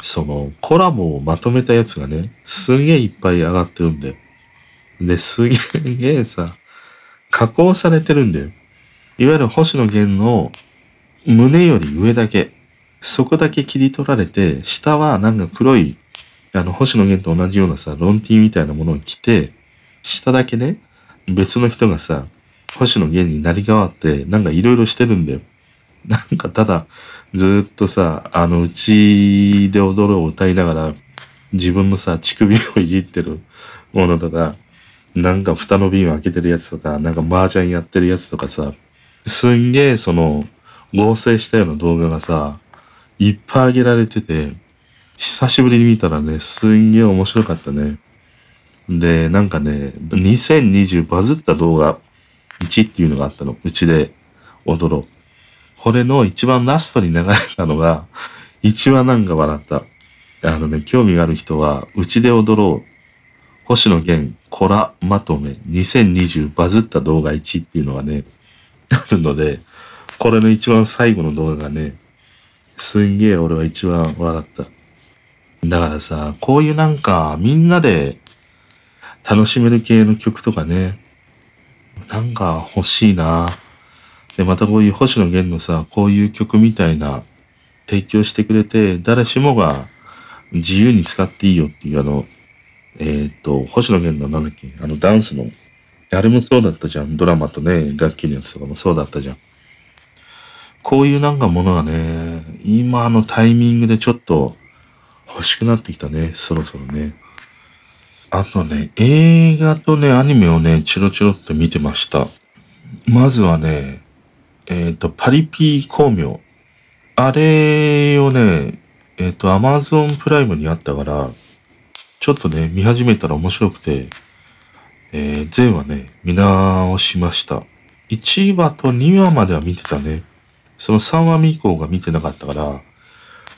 その、コラボをまとめたやつがね、すげえいっぱい上がってるんだよ。で、すげえさ、加工されてるんだよ。いわゆる星野源の胸より上だけ、そこだけ切り取られて、下はなんか黒いあの、星野源と同じようなさ、ロンティーみたいなものを着て、下だけね、別の人がさ、星野源になり変わって、なんかいろいろしてるんだよ。なんかただ、ずっとさ、あの、うちで踊るを歌いながら、自分のさ、乳首をいじってるものとか、なんか蓋の瓶を開けてるやつとか、なんか麻雀やってるやつとかさ、すんげえその、合成したような動画がさ、いっぱい上げられてて、久しぶりに見たらね、すんげえ面白かったね。で、なんかね、2020バズった動画1っていうのがあったの。うちで踊ろう。これの一番ラストに流れたのが、一番なんか笑った。あのね、興味がある人は、うちで踊ろう。星野源、コラまとめ、2020バズった動画1っていうのがね、あるので、これの一番最後の動画がね、すんげえ俺は一番笑った。だからさ、こういうなんか、みんなで楽しめる系の曲とかね、なんか欲しいな。で、またこういう星野源のさ、こういう曲みたいな提供してくれて、誰しもが自由に使っていいよっていうあの、えー、っと、星野源のなんだっけ、あのダンスの、あれもそうだったじゃん。ドラマとね、楽器のやつとかもそうだったじゃん。こういうなんかものがね、今のタイミングでちょっと欲しくなってきたね、そろそろね。あとね、映画とね、アニメをね、チロチロっと見てました。まずはね、えっ、ー、と、パリピ光明。あれをね、えっ、ー、と、アマゾンプライムにあったから、ちょっとね、見始めたら面白くて、えー、全話ね、見直しました。1話と2話までは見てたね。その3話目以降が見てなかったから、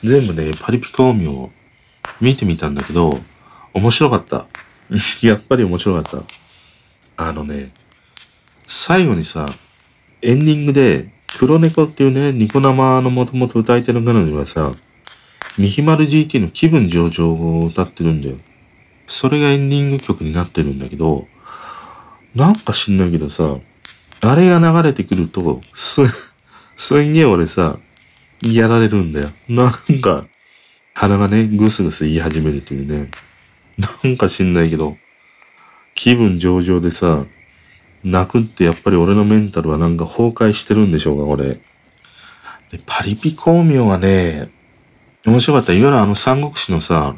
全部ね、パリピ光明を見てみたんだけど、面白かった。やっぱり面白かった。あのね、最後にさ、エンディングで、黒猫っていうね、ニコ生のもともと歌い手の彼女はさ、ミヒマル GT の気分上々を歌ってるんだよ。それがエンディング曲になってるんだけど、なんか知んないけどさ、あれが流れてくると、す、すんげえ俺さ、やられるんだよ。なんか、鼻がね、ぐすぐす言い始めるというね。なんか知んないけど、気分上々でさ、泣くってやっぱり俺のメンタルはなんか崩壊してるんでしょうか、これ。で、パリピ光明はね、面白かった。いわゆるあの三国志のさ、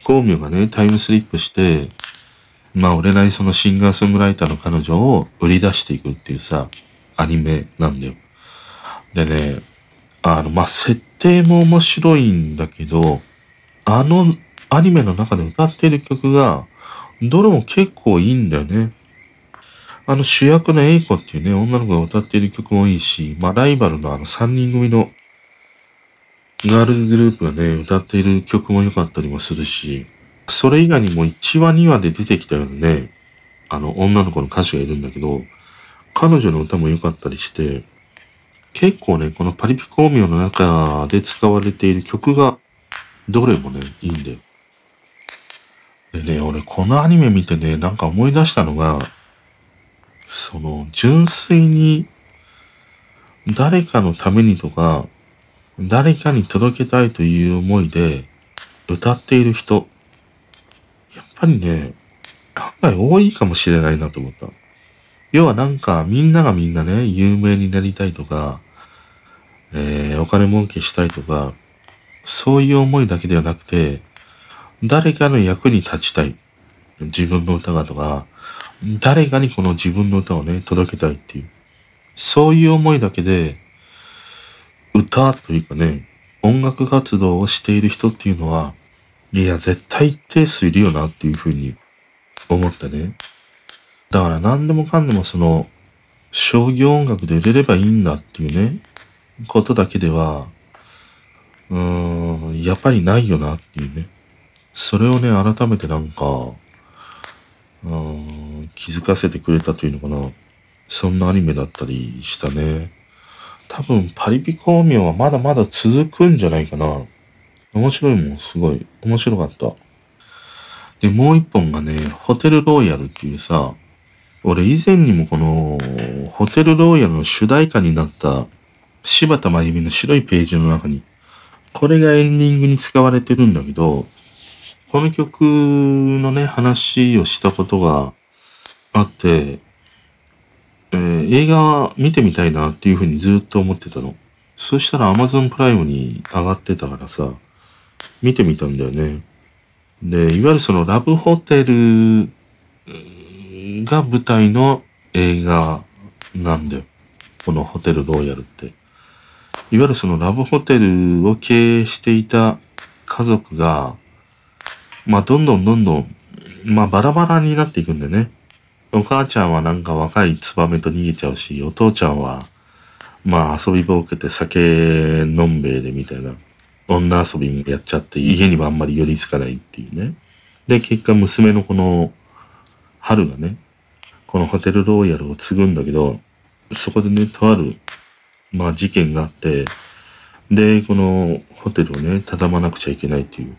光明がね、タイムスリップして、まあ俺なりそのシンガーソングライターの彼女を売り出していくっていうさ、アニメなんだよ。でね、あの、まあ設定も面白いんだけど、あのアニメの中で歌っている曲が、どれも結構いいんだよね。あの主役のエイコっていうね、女の子が歌っている曲もいいし、まあライバルのあの3人組のガールズグループがね、歌っている曲も良かったりもするし、それ以外にも1話2話で出てきたようなね、あの女の子の歌手がいるんだけど、彼女の歌も良かったりして、結構ね、このパリピ光明の中で使われている曲が、どれもね、いいんだよ。でね、俺このアニメ見てね、なんか思い出したのが、その、純粋に、誰かのためにとか、誰かに届けたいという思いで歌っている人、やっぱりね、案外多いかもしれないなと思った。要はなんかみんながみんなね、有名になりたいとか、えー、お金儲けしたいとか、そういう思いだけではなくて、誰かの役に立ちたい。自分の歌がとか、誰かにこの自分の歌をね、届けたいっていう。そういう思いだけで、歌というかね、音楽活動をしている人っていうのは、いや、絶対一定数いるよなっていうふうに思ったね。だから何でもかんでもその、商業音楽で売れればいいんだっていうね、ことだけでは、うーん、やっぱりないよなっていうね。それをね、改めてなんか、うん、気づかせてくれたというのかな。そんなアニメだったりしたね。多分パリピ光明はまだまだ続くんじゃないかな。面白いもん、すごい。面白かった。で、もう一本がね、ホテルローヤルっていうさ、俺以前にもこの、ホテルローヤルの主題歌になった柴田真由美の白いページの中に、これがエンディングに使われてるんだけど、この曲のね、話をしたことがあって、えー、映画見てみたいなっていうふうにずっと思ってたの。そしたら Amazon プライムに上がってたからさ、見てみたんだよね。で、いわゆるそのラブホテルが舞台の映画なんだよ。このホテルロイヤルって。いわゆるそのラブホテルを経営していた家族が、まあどんどんどんどん、まあバラバラになっていくんだよね。お母ちゃんはなんか若いツバメと逃げちゃうし、お父ちゃんは、まあ遊びぼうけて酒飲んべえでみたいな、女遊びもやっちゃって家にはあんまり寄りつかないっていうね。で、結果娘のこの、春がね、このホテルロイヤルを継ぐんだけど、そこでね、とある、まあ事件があって、で、このホテルをね、畳まなくちゃいけないっていう、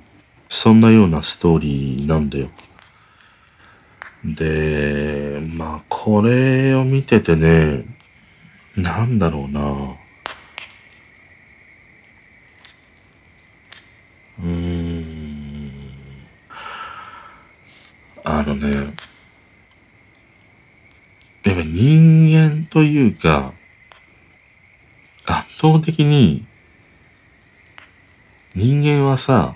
そんなようなストーリーなんだよ。で、まあ、これを見ててね、なんだろうな。うーん。あのね、やっぱ人間というか、圧倒的に、人間はさ、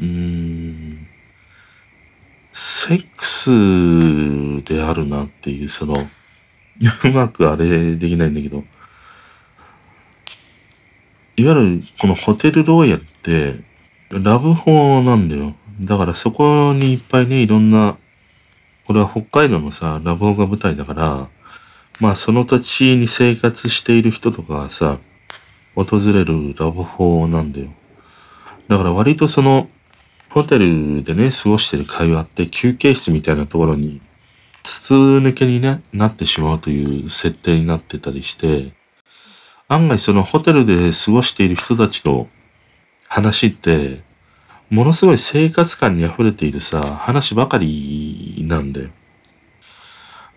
うーん、セックスであるなっていう、その、うまくあれできないんだけど、いわゆるこのホテルロイヤルって、ラブホなんだよ。だからそこにいっぱいね、いろんな、これは北海道のさ、ラブホが舞台だから、まあその土地に生活している人とかはさ、訪れるラブホなんだよ。だから割とその、ホテルでね、過ごしてる会話って休憩室みたいなところに筒抜けに、ね、なってしまうという設定になってたりして、案外そのホテルで過ごしている人たちの話って、ものすごい生活感に溢れているさ、話ばかりなんだよ。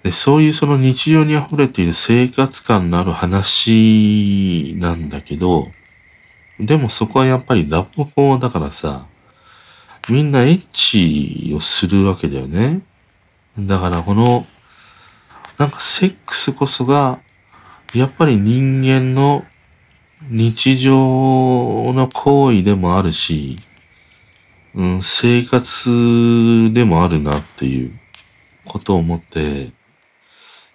でそういうその日常に溢れている生活感のある話なんだけど、でもそこはやっぱりラブホだからさ、みんなエッチをするわけだよね。だからこの、なんかセックスこそが、やっぱり人間の日常の行為でもあるし、うん、生活でもあるなっていうことを思って、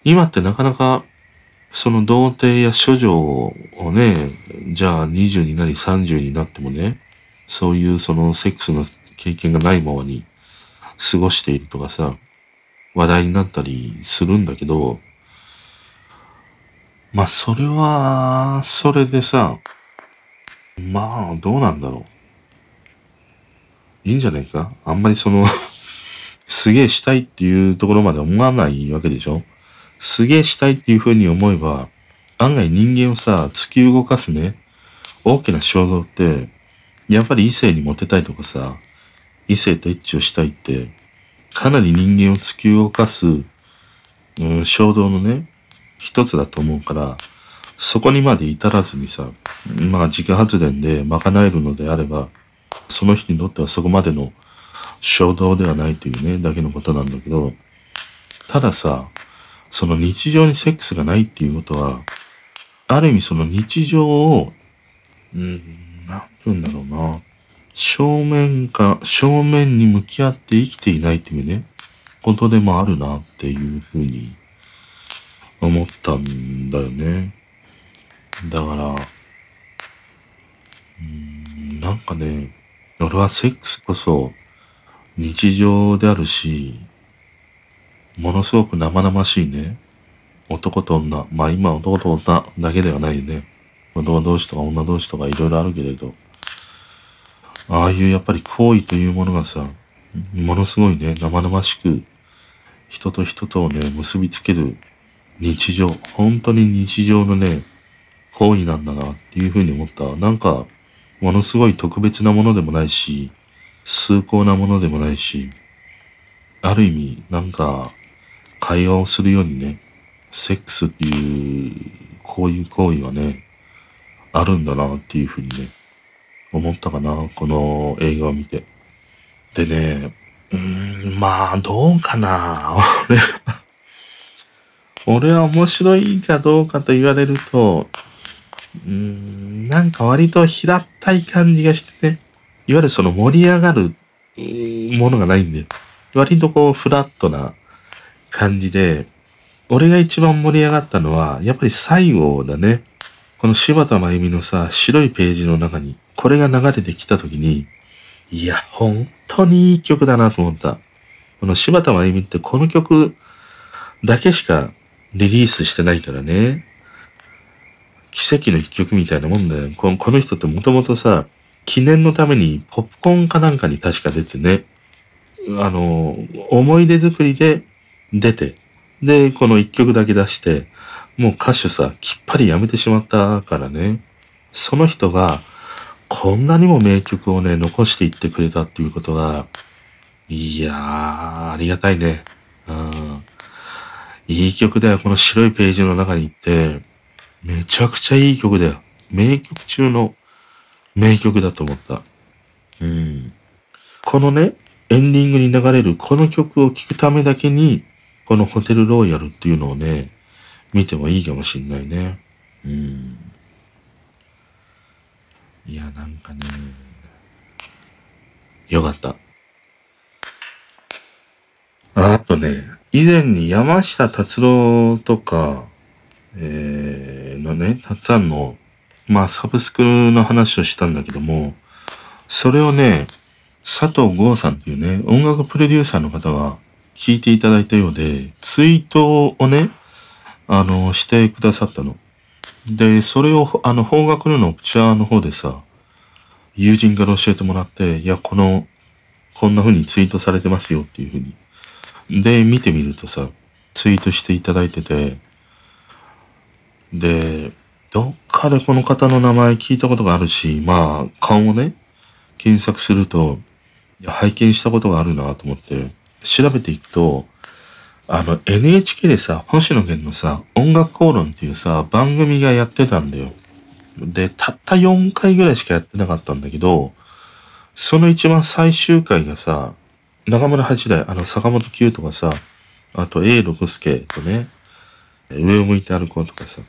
今ってなかなかその童貞や処女をね、じゃあ20になり30になってもね、そういうそのセックスの経験がないままに過ごしているとかさ、話題になったりするんだけど、まあそれは、それでさ、まあどうなんだろう。いいんじゃないか？あんまりその すげえしたいっていうところまで思わないわけでしょ？すげえしたいっていうふうに思えば、案外人間をさ、突き動かすね、大きな衝動って、やっぱり異性にモテたいとかさ、異性と一致をしたいって、かなり人間を突き動かす、うん、衝動のね、一つだと思うから、そこにまで至らずにさ、まあ自家発電で賄えるのであれば、その人にとってはそこまでの衝動ではないというね、だけのことなんだけど、たださ、その日常にセックスがないっていうことは、ある意味その日常を、うん、なんて言うんだろうな。正面か、正面に向き合って生きていないというね、ことでもあるなっていうふうに思ったんだよね。だから、うん、なんかね、俺はセックスこそ日常であるし、ものすごく生々しいね。男と女。まあ今男と女だけではないよね。男同士とか女同士とかいろいろあるけれど。ああいうやっぱり行為というものがさ、ものすごいね、生々しく、人と人とをね、結びつける日常、本当に日常のね、行為なんだなっていうふうに思った。なんか、ものすごい特別なものでもないし、崇高なものでもないし、ある意味、なんか、会話をするようにね、セックスっていう、こういう行為はね、あるんだなっていうふうにね、思ったかな、この映画を見て。でね、うーん、まあ、どうかな。俺は、俺は面白いかどうかと言われると、うーん、なんか割と平たい感じがしてね、いわゆるその盛り上がるものがないんで、割とこうフラットな感じで、俺が一番盛り上がったのは、やっぱり最後だね。この柴田真由美のさ、白いページの中に、これが流れてきた時に、いや、本当にいい曲だなと思った。この柴田真由美ってこの曲だけしかリリースしてないからね。奇跡の一曲みたいなもんだよ。このこの人ってもともとさ、記念のためにポップコーンかなんかに確か出てね、あの、思い出作りで出て、で、この一曲だけ出して、もう歌手さ、きっぱりやめてしまったからね。その人が、こんなにも名曲をね、残していってくれたっていうことが、いやー、ありがたいね。うん。いい曲だよ。この白いページの中に行って、めちゃくちゃいい曲だよ。名曲中の名曲だと思った。うん。このね、エンディングに流れるこの曲を聴くためだけに、このホテルロイヤルっていうのをね、見てもいいかもしんないね。うん。いや、なんかね、よかった。あとね、以前に山下達郎とか、えー、のね、たっつぁんのまあ、サブスクの話をしたんだけども、それをね、佐藤剛さんっていうね、音楽プロデューサーの方が聞いていただいたようで、ツイートをね、あの、してくださったの。で、それを、あの、方角のオプチャーの方でさ、友人から教えてもらって、いや、この、こんな風にツイートされてますよっていう風に。で、見てみるとさ、ツイートしていただいてて、で、どっかでこの方の名前聞いたことがあるし、まあ、顔をね、検索すると、いや拝見したことがあるなと思って、調べていくと、あの、NHK でさ、星野源のさ、音楽討論っていうさ、番組がやってたんだよ。で、たった4回ぐらいしかやってなかったんだけど、その一番最終回がさ、中村八大、あの、坂本九とかさ、あと A 六輔とね、上を向いて歩こうとかさ、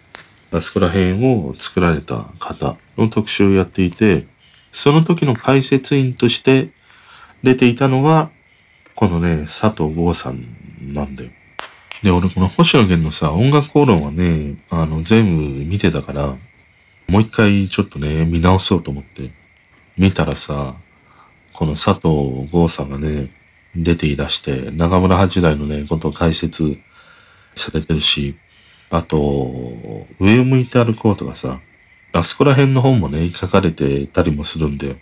あそこら辺を作られた方の特集をやっていて、その時の解説員として出ていたのが、このね、佐藤剛さんなんだよ。で、俺この星野源のさ、音楽討論はね、あの、全部見てたから、もう一回ちょっとね、見直そうと思って、見たらさ、この佐藤剛さんがね、出ていらして、中村八大のね、ことを解説されてるし、あと、上を向いて歩こうとかさ、あそこら辺の本もね、書かれてたりもするんで、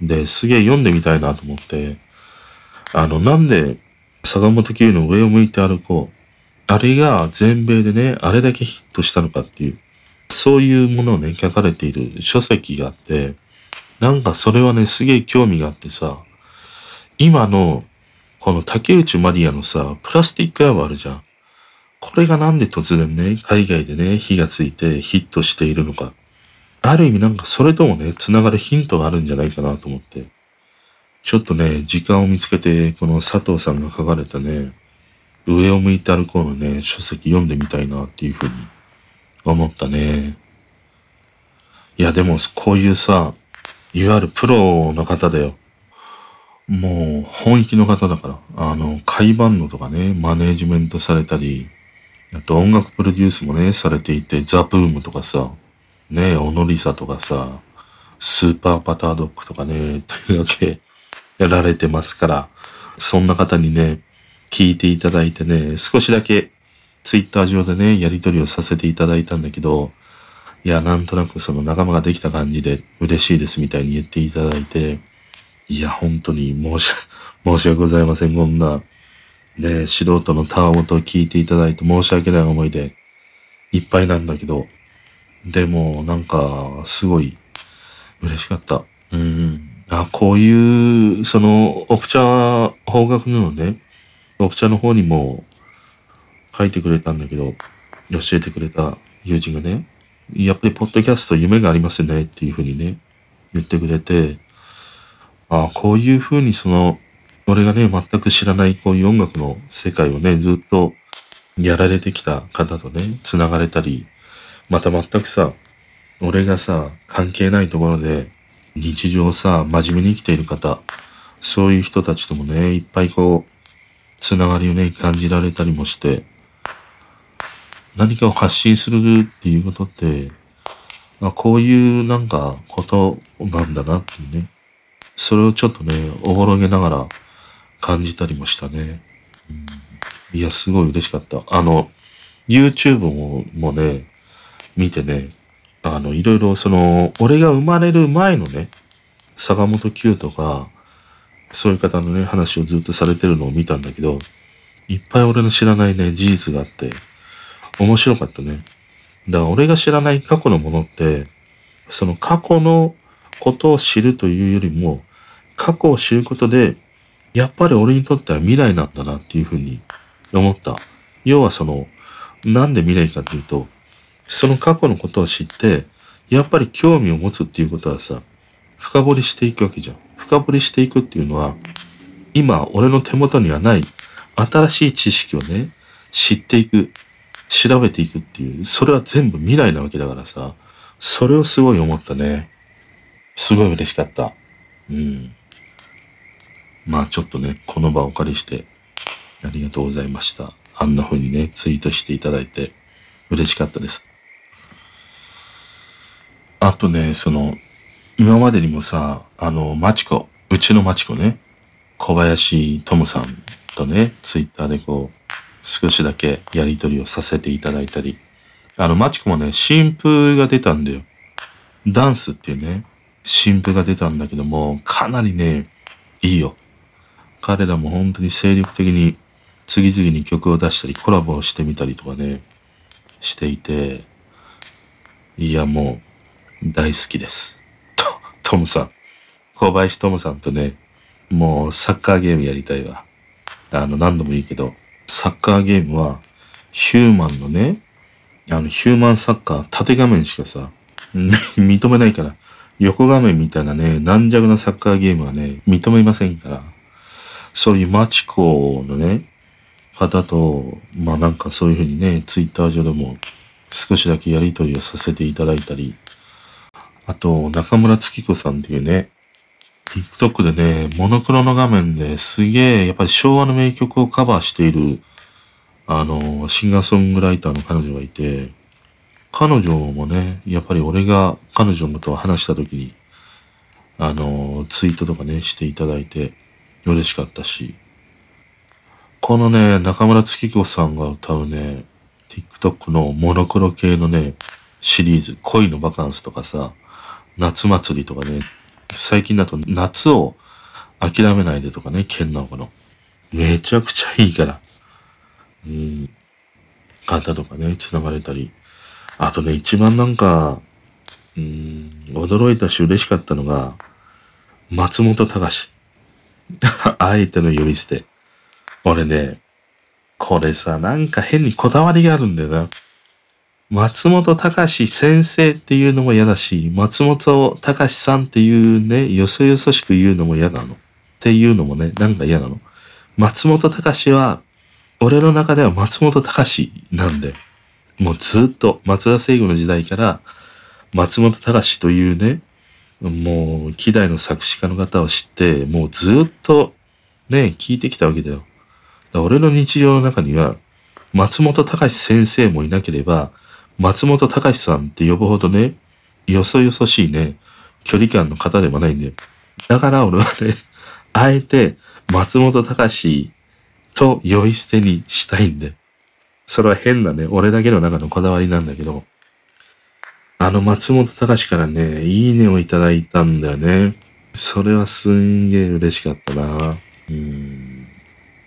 で、すげえ読んでみたいなと思って、あの、なんで、坂本九の上を向いて歩こう。あれが全米でね、あれだけヒットしたのかっていう、そういうものをね、書かれている書籍があって、なんかそれはね、すげえ興味があってさ、今の、この竹内まりやのさ、プラスティックアワーあるじゃん。これがなんで突然ね、海外でね、火がついてヒットしているのか。ある意味なんかそれともね、繋がるヒントがあるんじゃないかなと思って。ちょっとね、時間を見つけて、この佐藤さんが書かれたね、上を向いて歩こうのね、書籍読んでみたいなっていうふうに思ったね。いや、でもこういうさ、いわゆるプロの方だよ。もう本気の方だから、あの、会バンドとかね、マネージメントされたり、あと音楽プロデュースもね、されていて、ザ・ブームとかさ、ね、オノリサとかさ、スーパーパタードッグとかね、というわけやられてますから、そんな方にね、聞いていただいてね、少しだけツイッター上でね、やりとりをさせていただいたんだけど、いや、なんとなくその仲間ができた感じで嬉しいですみたいに言っていただいて、いや、本当に申し、申し訳ございません。こんな、ね、素人のたわごとを聞いていただいて申し訳ない思いでいっぱいなんだけど、でも、なんか、すごい嬉しかった。うん。あ、こういう、その、オプチャー方角のね、オプチャーの方にも書いてくれたんだけど、教えてくれた友人がね、やっぱりポッドキャスト夢がありますよねっていうふうにね、言ってくれて、あこういうふうにその、俺がね、全く知らないこういう音楽の世界をね、ずっとやられてきた方とね、繋がれたり、また全くさ、俺がさ、関係ないところで、日常さ、真面目に生きている方、そういう人たちともね、いっぱいこう、つながりをね、感じられたりもして、何かを発信するっていうことって、あこういうなんかことなんだなっていうね。それをちょっとね、おぼろげながら感じたりもしたね。うん、いや、すごい嬉しかった。あの、YouTube ももね、見てね、あの、いろいろその、俺が生まれる前のね、坂本九とか、そういう方のね、話をずっとされてるのを見たんだけど、いっぱい俺の知らないね、事実があって、面白かったね。だから俺が知らない過去のものって、その過去のことを知るというよりも、過去を知ることで、やっぱり俺にとっては未来なんだなっていうふうに思った。要はその、なんで未来かというと、その過去のことを知って、やっぱり興味を持つっていうことはさ、深掘りしていくわけじゃん。深掘りしていくっていうのは、今俺の手元にはない新しい知識をね、知っていく、調べていくっていう、それは全部未来なわけだからさ、それをすごい思ったね。すごい嬉しかった。うん。まあちょっとね、この場をお借りして、ありがとうございました。あんな風にね、ツイートしていただいて、嬉しかったです。あとね、その、今までにもさ、あの、マチコ、うちのマチコね、小林智さんとね、ツイッターでこう、少しだけやりとりをさせていただいたり、あの、マチコもね、新風が出たんだよ。ダンスっていうね、新風が出たんだけども、かなりね、いいよ。彼らも本当に精力的に次々に曲を出したりコラボをしてみたりとかね、していて、いやもう大好きです。とトムさん。小林トムさんとね、もうサッカーゲームやりたいわ。あの、何度も言うけど、サッカーゲームは、ヒューマンのね、あの、ヒューマンサッカー、縦画面しかさ、認めないから、横画面みたいなね、軟弱なサッカーゲームはね、認めませんから、そういうマチコのね、方と、まあなんかそういうふうにね、ツイッター上でも少しだけやりとりをさせていただいたり、あと、中村月子さんっていうね、TikTok でね、モノクロの画面ですげえ、やっぱり昭和の名曲をカバーしている、あの、シンガーソングライターの彼女がいて、彼女もね、やっぱり俺が彼女のと話した時に、あの、ツイートとかね、していただいて、嬉しかったし、このね、中村月子さんが歌うね、TikTok のモノクロ系のね、シリーズ、恋のバカンスとかさ、夏祭りとかね、最近だと夏を諦めないでとかね、県直の。めちゃくちゃいいから。うん。方とかね、繋がれたり。あとね、一番なんか、うん、驚いたし嬉しかったのが、松本隆。あえての呼び捨て。俺ね、これさ、なんか変にこだわりがあるんだよな。松本隆先生っていうのも嫌だし、松本隆さんっていうね、よそよそしく言うのも嫌なの。っていうのもね、なんか嫌なの。松本隆は、俺の中では松本隆なんで、もうずっと松田聖子の時代から松本隆というね、もう、希代の作詞家の方を知って、もうずっとね、聞いてきたわけだよ。だ俺の日常の中には、松本隆先生もいなければ、松本隆さんって呼ぶほどね、よそよそしいね、距離感の方でもないんで。だから俺はね、あえて松本隆と呼び捨てにしたいんで。それは変なね、俺だけの中のこだわりなんだけど、あの松本隆からね、いいねをいただいたんだよね。それはすんげえ嬉しかったな。うん。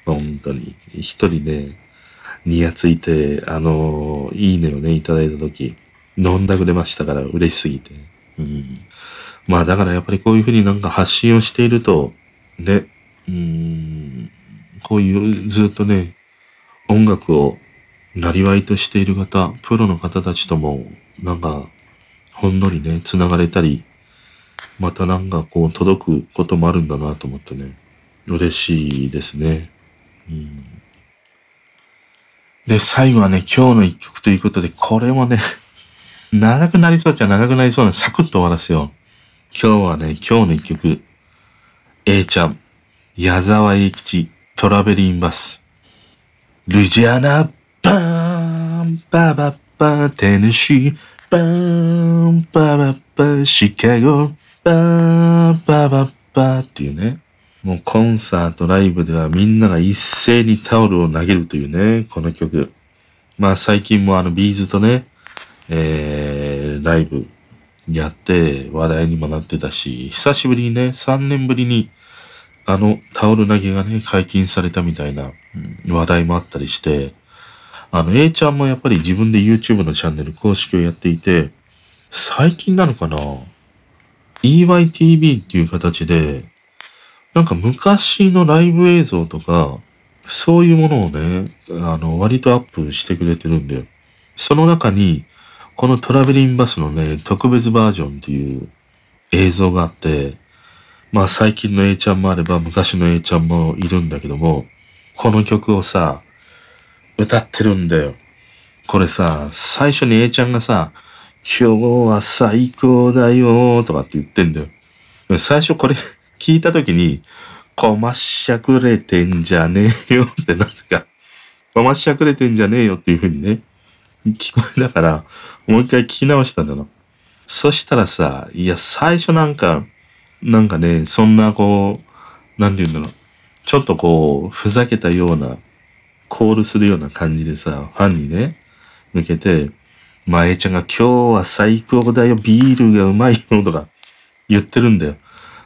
本当に。一人ね、にやついて、あの、いいねをね、いただいたとき、飲んだくれましたから嬉しすぎて。うん。まあだからやっぱりこういうふうになんか発信をしていると、ね、うん、こういうずっとね、音楽をなりわいとしている方、プロの方たちとも、なんか、ほんのりね、繋がれたり、またなんかこう届くこともあるんだなと思ってね、嬉しいですね。うん、で、最後はね、今日の一曲ということで、これもね、長くなりそうじゃ長くなりそうな、サクッと終わらせよう。今日はね、今日の一曲、A ちゃん、矢沢永吉、トラベリンバス。ルジアナ、バーン、ババッバ、テネシー、バーン、ババッバ、シカゴ、バーン、ババッバっていうね。もうコンサート、ライブではみんなが一斉にタオルを投げるというね、この曲。まあ最近もあのビーズとね、えー、ライブやって話題にもなってたし、久しぶりにね、3年ぶりにあのタオル投げがね、解禁されたみたいな話題もあったりして、あの A ちゃんもやっぱり自分で YouTube のチャンネル公式をやっていて、最近なのかな ?EYTV っていう形で、なんか昔のライブ映像とか、そういうものをね、あの、割とアップしてくれてるんで、その中に、このトラベリンバスのね、特別バージョンっていう映像があって、まあ最近の A ちゃんもあれば昔の A ちゃんもいるんだけども、この曲をさ、歌ってるんだよ。これさ、最初に A ちゃんがさ、今日は最高だよとかって言ってんだよ。最初これ聞いたときに、こましゃくれてんじゃねえよ ってなぜか、こましゃくれてんじゃねえよっていう風にね、聞こえながら、もう一回聞き直したんだな。そしたらさ、いや、最初なんか、なんかね、そんなこう、なんて言うんだろう。ちょっとこう、ふざけたような、コールするような感じでさ、ファンにね、向けて、まあ、A ちゃんが今日は最高だよ、ビールがうまいよとか言ってるんだよ。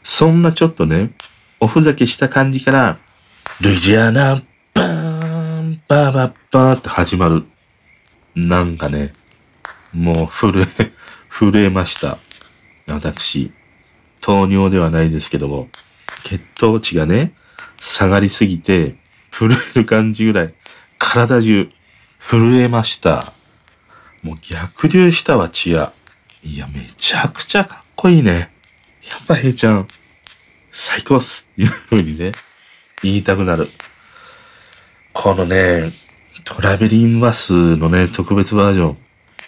そんなちょっとね、おふざけした感じから、ルイジアナ、バーン、バーバッバーって始まる。なんかね、もう震え、震えました。私、糖尿ではないですけども、血糖値がね、下がりすぎて、震える感じぐらい、体中、震えました。もう逆流したわ、血や。いや、めちゃくちゃかっこいいね。やっぱへいちゃん、最高っすっていう風にね、言いたくなる。このね、トラベリンバスのね、特別バージョン。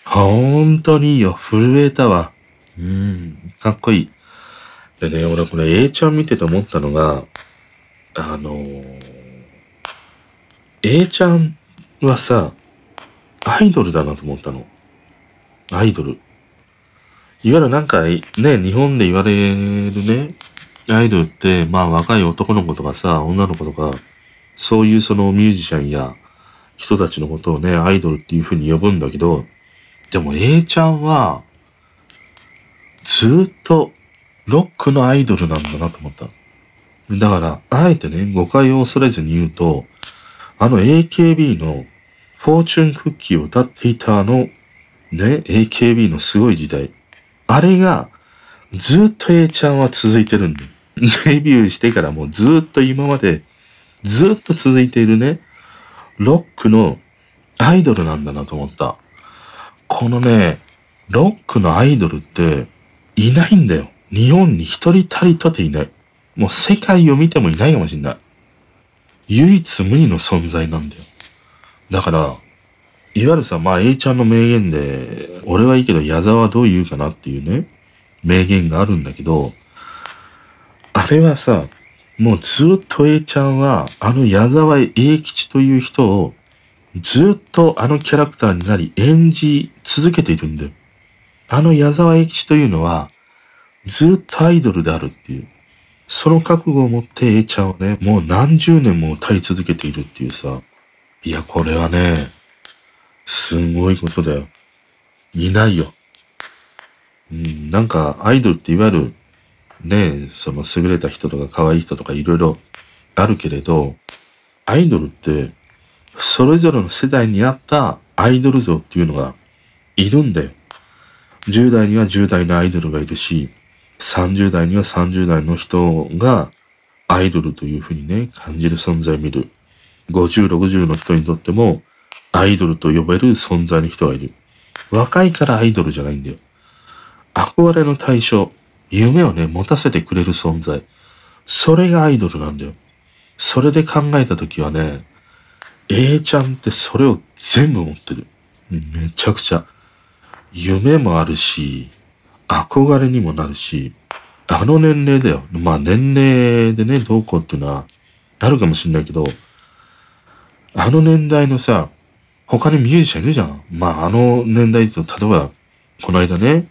本当にいいよ。震えたわ。うん、かっこいい。でね、俺これ A ちゃん見てて思ったのが、あのー、A ちゃんはさ、アイドルだなと思ったの。アイドル。いわゆるなんかね、日本で言われるね、アイドルって、まあ若い男の子とかさ、女の子とか、そういうそのミュージシャンや人たちのことをね、アイドルっていう風に呼ぶんだけど、でも A ちゃんは、ずっとロックのアイドルなんだなと思った。だから、あえてね、誤解を恐れずに言うと、あの AKB のフォーチュンクッキーを歌っていたあの、ね、AKB のすごい時代。あれが、ずっと A ちゃんは続いてるんだよ。デビューしてからもうずっと今まで、ずっと続いているね、ロックのアイドルなんだなと思った。このね、ロックのアイドルっていないんだよ。日本に一人たりとていない。もう世界を見てもいないかもしんない。唯一無二の存在なんだよ。だから、いわゆるさ、まあ A ちゃんの名言で、俺はいいけど矢沢はどう言うかなっていうね、名言があるんだけど、あれはさ、もうずっと A ちゃんは、あの矢沢永吉という人を、ずっとあのキャラクターになり演じ続けているんだよ。あの矢沢永吉というのは、ずっとアイドルであるっていう。その覚悟を持って A ちゃんはね、もう何十年も歌い続けているっていうさ。いや、これはね、すごいことだよ。いないよ。うん、なんか、アイドルっていわゆる、ね、その優れた人とか可愛い人とかいろいろあるけれど、アイドルって、それぞれの世代に合ったアイドル像っていうのがいるんだよ。10代には10代のアイドルがいるし、30代には30代の人がアイドルというふうにね、感じる存在を見る。50、60の人にとっても、アイドルと呼べる存在の人がいる。若いからアイドルじゃないんだよ。憧れの対象、夢をね、持たせてくれる存在。それがアイドルなんだよ。それで考えたときはね、A ちゃんってそれを全部持ってる。めちゃくちゃ。夢もあるし、憧れにもなるし、あの年齢だよ。まあ年齢でね、どうこうっていうのはあるかもしんないけど、あの年代のさ、他にミュージシャンいるじゃん。まああの年代と、例えば、この間ね、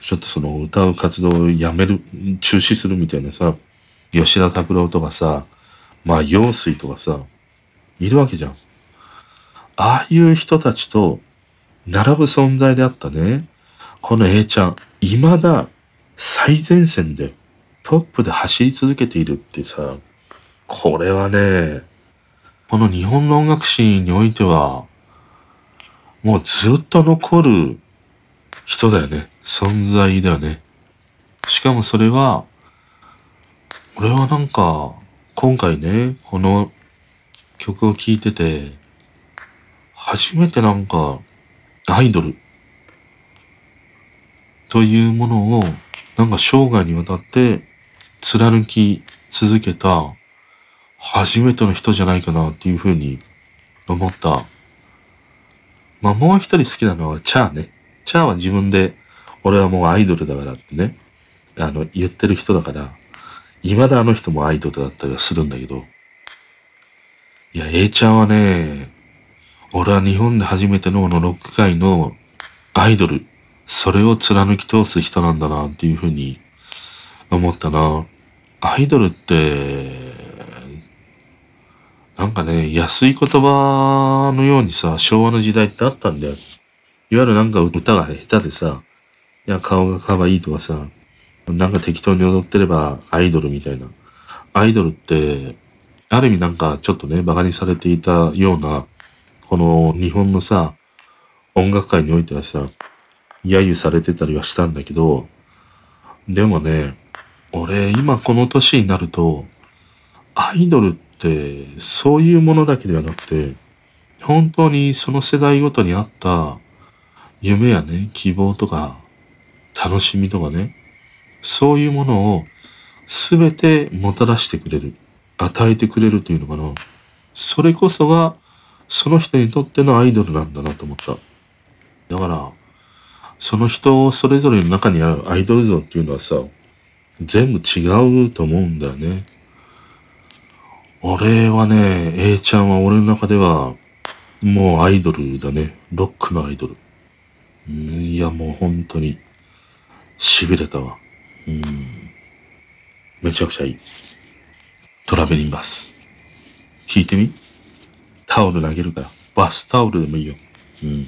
ちょっとその歌う活動をやめる、中止するみたいなさ、吉田拓郎とかさ、まあ陽水とかさ、いるわけじゃん。ああいう人たちと並ぶ存在であったね。この A ちゃん、未だ最前線でトップで走り続けているってさ、これはね、この日本の音楽史においては、もうずっと残る人だよね。存在だよね。しかもそれは、俺はなんか、今回ね、この曲を聴いてて、初めてなんか、アイドルというものを、なんか生涯にわたって貫き続けた初めての人じゃないかなっていうふうに思った。まあもう一人好きなのはチャーね。チャーは自分で、俺はもうアイドルだからってね、あの、言ってる人だから、未だあの人もアイドルだったりはするんだけど、いや、A ちゃんはね、俺は日本で初めてのこのロック界のアイドル、それを貫き通す人なんだなっていうふうに思ったな。アイドルって、なんかね、安い言葉のようにさ、昭和の時代ってあったんだよ。いわゆるなんか歌が下手でさ、いや、顔が可愛いとかさ、なんか適当に踊ってればアイドルみたいな。アイドルって、ある意味なんかちょっとね、馬鹿にされていたような、この日本のさ、音楽界においてはさ、揶揄されてたりはしたんだけど、でもね、俺今この年になると、アイドルってってそういうものだけではなくて、本当にその世代ごとにあった夢やね、希望とか、楽しみとかね、そういうものを全てもたらしてくれる。与えてくれるというのかな。それこそが、その人にとってのアイドルなんだなと思った。だから、その人それぞれの中にあるアイドル像っていうのはさ、全部違うと思うんだよね。俺はね、A ちゃんは俺の中では、もうアイドルだね。ロックのアイドル。いや、もう本当に、痺れたわ。うん。めちゃくちゃいい。トラベリンバス。聞いてみ？タオル投げるから。バスタオルでもいいよ。うん。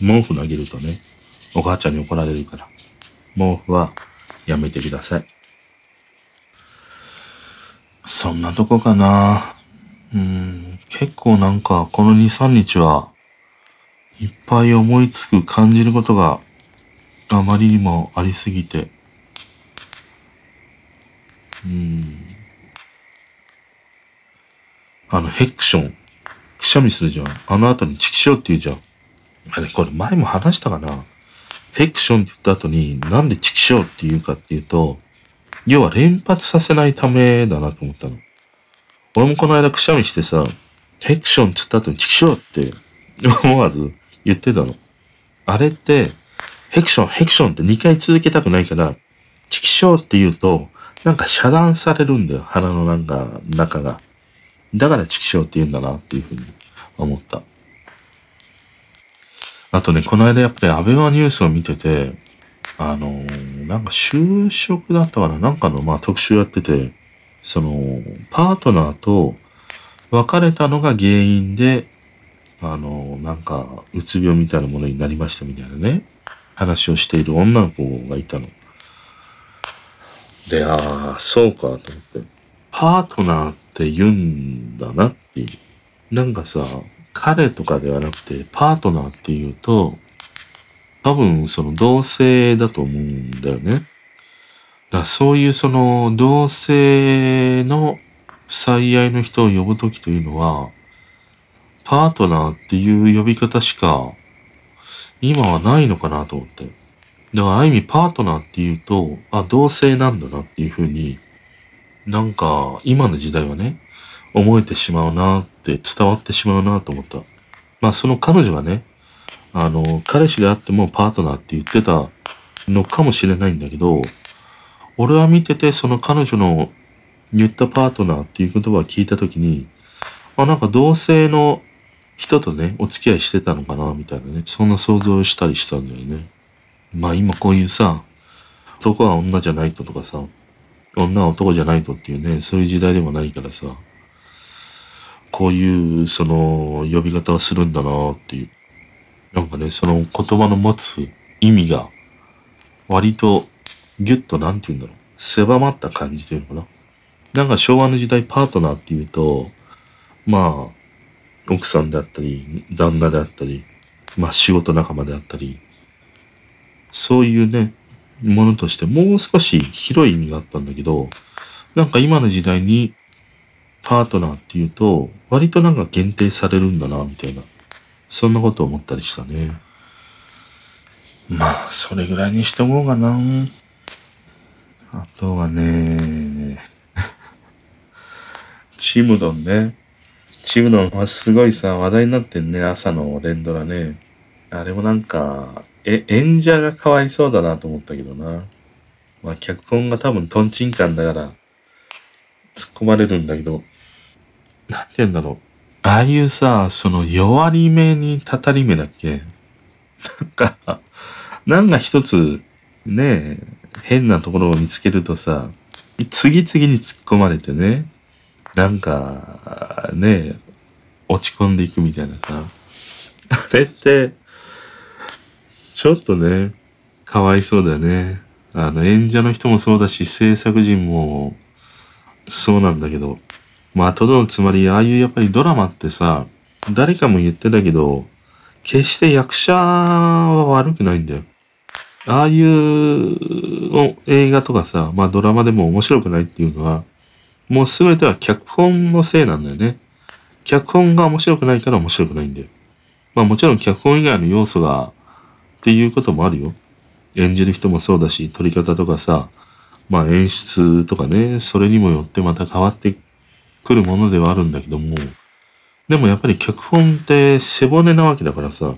毛布投げるとね、お母ちゃんに怒られるから。毛布はやめてください。そんなとこかな。うん、結構なんかこの2、3日はいっぱい思いつく感じることがあまりにもありすぎて、うん。あの、ヘクション。くしゃみするじゃん。あの後にチキショーって言うじゃん。あれ、これ前も話したかなヘクションって言った後になんでチキショーって言うかっていうと、要は連発させないためだなと思ったの。俺もこの間くしゃみしてさ、ヘクションって言った後にチキショーって思わず言ってたの。あれって、ヘクション、ヘクションって2回続けたくないから、チキショーって言うと、なんか遮断されるんだよ。鼻のなんか、中が。だからチキショーって言うんだなっていうふうに思った。あとね、この間やっぱりアベマニュースを見てて、あのー、なんか就職だったかな？なんかのまあ特集やってて、その、パートナーと別れたのが原因で、あのー、なんか、うつ病みたいなものになりましたみたいなね。話をしている女の子がいたの。で、ああ、そうかと思って。パートナーって言うんだなっていう。なんかさ、彼とかではなくて、パートナーっていうと、多分その同性だと思うんだよね。だそういうその同性の最愛の人を呼ぶときというのは、パートナーっていう呼び方しか今はないのかなと思って。だからある意味パートナーっていうと、あ、同性なんだなっていうふうになんか、今の時代はね、思えてしまうなって伝わってしまうなと思った。まあその彼女がね、あの、彼氏であってもパートナーって言ってたのかもしれないんだけど、俺は見ててその彼女の言ったパートナーっていう言葉を聞いたときに、あ、なんか同性の人とね、お付き合いしてたのかな、みたいなね、そんな想像したりしたんだよね。まあ今こういうさ、男は女じゃないととかさ、女は男じゃないとっていうね、そういう時代でもないからさ、こういうその呼び方をするんだなっていう。なんかね、その言葉の持つ意味が割とギュッとなんて言うんだろう。狭まった感じというのかな。なんか昭和の時代パートナーっていうと、まあ、奥さんであったり、旦那であったり、まあ仕事仲間であったり、そういうね、ものとしてもう少し広い意味があったんだけど、なんか今の時代にパートナーっていうと、割となんか限定されるんだな、みたいな。そんなこと思ったりしたね。まあ、それぐらいにしておこうかな。あとはね、チムドンね。チムドンはすごいさ、話題になってんね、朝の連ドラね。あれもなんか、え、演者がかわいそうだなと思ったけどな。まあ、脚本が多分トンチンカンだから、突っ込まれるんだけど、なんて言うんだろう。ああいうさ、その弱り目にたたり目だっけ？なんか、なんか一つ、ね変なところを見つけるとさ、次々に突っ込まれてね、なんか、ね落ち込んでいくみたいなさ。あれって、ちょっとね、かわいそうだよね。あの、演者の人もそうだし、制作陣もそうなんだけど、まあ、とどのつまり、ああいうやっぱりドラマってさ、誰かも言ってたけど、決して役者は悪くないんだよ。ああいう映画とかさ、まあドラマでも面白くないっていうのは、もう全ては脚本のせいなんだよね。脚本が面白くないから面白くないんだよ。まあもちろん脚本以外の要素が、っていうこともあるよ。演じる人もそうだし、撮り方とかさ、まあ演出とかね、それにもよってまた変わってくるものではあるんだけども、でもやっぱり脚本って背骨なわけだからさ、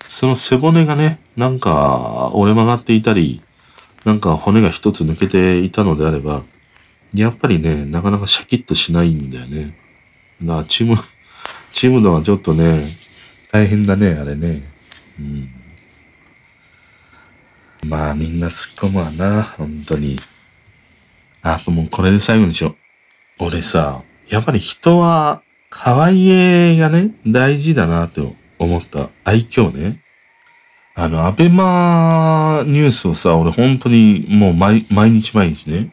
その背骨がね、なんか折れ曲がっていたり、なんか骨が一つ抜けていたのであれば、やっぱりね、なかなかシャキッとしないんだよね。だからチーム、チームのはちょっとね、大変だね、あれね。うん。まあみんな突っ込むわな、本当に。あ、もうこれで最後にしよう。俺さ、やっぱり人は可愛いがね、大事だなと思った愛嬌ね。あの、アベマニュースをさ、俺本当にもう毎毎日毎日ね、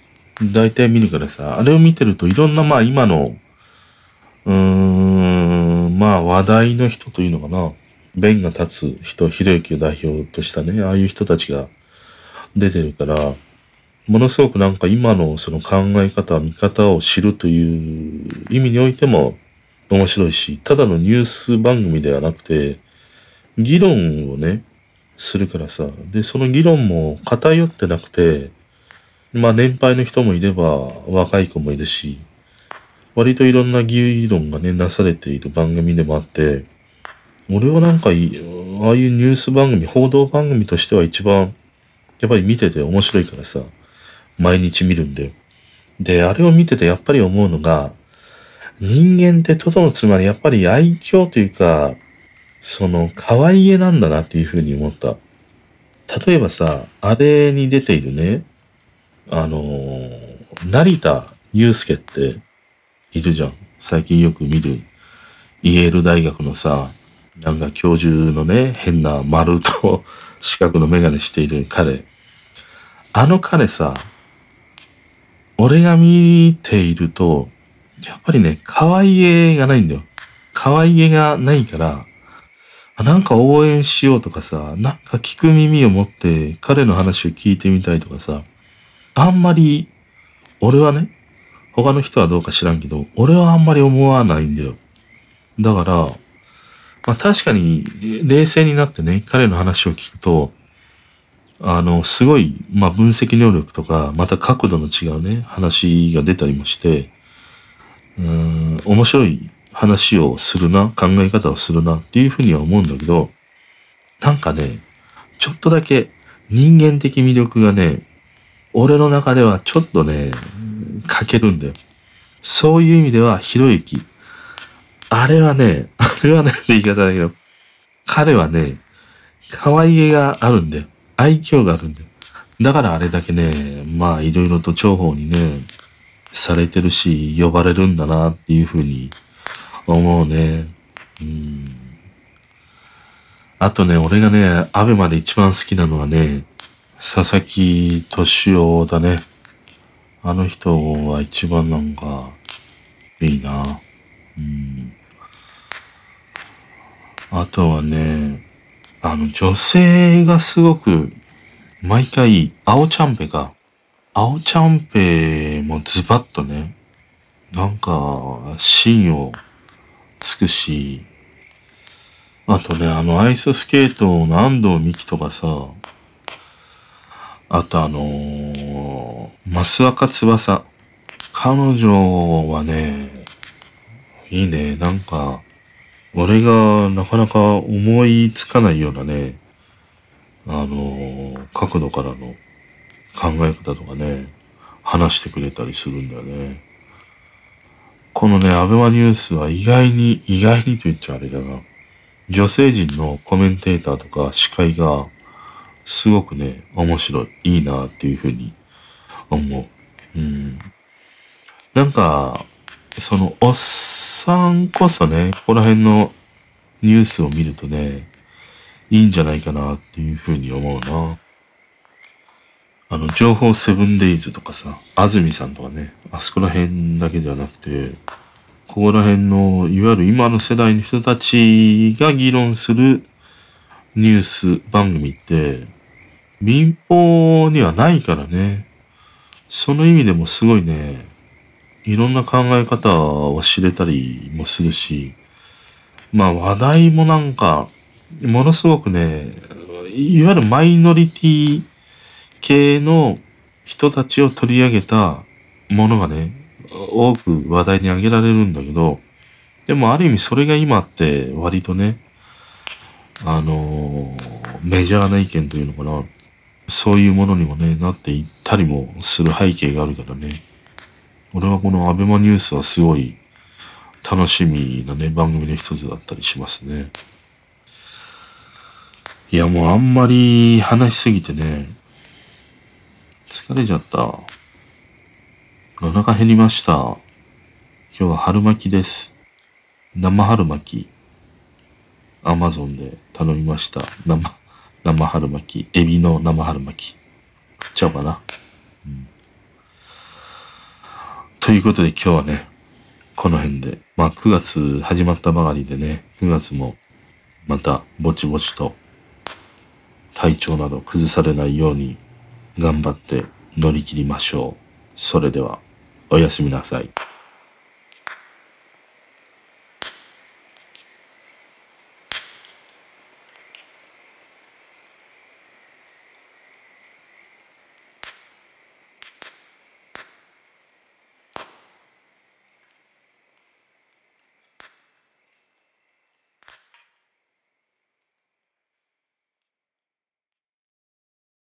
大体見るからさ、あれを見てるといろんなまあ今の、うーん、まあ話題の人というのかな、弁が立つ人、ひろゆきを代表としたね、ああいう人たちが出てるから、ものすごくなんか今のその考え方、見方を知るという意味においても面白いし、ただのニュース番組ではなくて、議論をね、するからさ。で、その議論も偏ってなくて、まあ年配の人もいれば若い子もいるし、割といろんな議論がね、なされている番組でもあって、俺はなんかああいうニュース番組、報道番組としては一番、やっぱり見てて面白いからさ、毎日見るんで。で、あれを見ててやっぱり思うのが、人間ってとどのつまりやっぱり愛嬌というか、その可愛げなんだなっていうふうに思った。例えばさ、あれに出ているね、あのー、成田祐介っているじゃん。最近よく見るイェール大学のさ、なんか教授のね、変な丸と四角のメガネしている彼。あの彼さ、俺が見ていると、やっぱりね、可愛げがないんだよ。可愛げがないから、なんか応援しようとかさ、なんか聞く耳を持って彼の話を聞いてみたいとかさ、あんまり、俺はね、他の人はどうか知らんけど、俺はあんまり思わないんだよ。だから、まあ確かに冷静になってね、彼の話を聞くと、あの、すごい、まあ、分析能力とか、また角度の違うね、話が出たりもして、うん、面白い話をするな、考え方をするなっていうふうには思うんだけど、なんかね、ちょっとだけ人間的魅力がね、俺の中ではちょっとね、欠けるんだよ。そういう意味では、ひろゆき。あれはね、あれはね、って言い方だけど、彼はね、可愛げがあるんだよ。愛嬌があるんだよ。だからあれだけね、まあいろいろと重宝にね、されてるし、呼ばれるんだなっていうふうに思うね。うん。あとね、俺がね、アベマで一番好きなのはね、佐々木敏夫だね。あの人は一番なんか、いいな。うん。あとはね、あの、女性がすごく、毎回、青ちゃんぺが、青ちゃんぺもズバッとね、なんか、芯をつくし、あとね、あの、アイススケートの安藤美希とかさ、あとあのー、増若翼。彼女はね、いいね。なんか、俺がなかなか思いつかないようなね、あの、角度からの考え方とかね、話してくれたりするんだよね。このね、アベマニュースは意外に、意外にと言っちゃあれだな。女性陣のコメンテーターとか司会がすごくね、面白い、いいなっていうふうに思う。うん。なんか、その、おっさんこそね、ここら辺のニュースを見るとね、いいんじゃないかなっていうふうに思うな。あの、情報セブンデイズとかさ、安住さんとかね、あそこら辺だけではなくて、ここら辺の、いわゆる今の世代の人たちが議論するニュース番組って、民放にはないからね。その意味でもすごいね、いろんな考え方を知れたりもするし、まあ話題もなんか、ものすごくね、いわゆるマイノリティ系の人たちを取り上げたものがね、多く話題に挙げられるんだけど、でもある意味それが今って割とね、あの、メジャーな意見というのかな。そういうものにもね、なっていったりもする背景があるからね。俺はこのアベマニュースはすごい楽しみなね、番組の一つだったりしますね。いや、もうあんまり話しすぎてね、疲れちゃった。お腹減りました。今日は春巻きです。生春巻き。アマゾンで頼みました。生。生春巻き、エビの生春巻き。食っちゃおうかな。うん、ということで今日はね、この辺で。まあ9月始まったばかりでね、9月もまたぼちぼちと体調など崩されないように頑張って乗り切りましょう。それではおやすみなさい。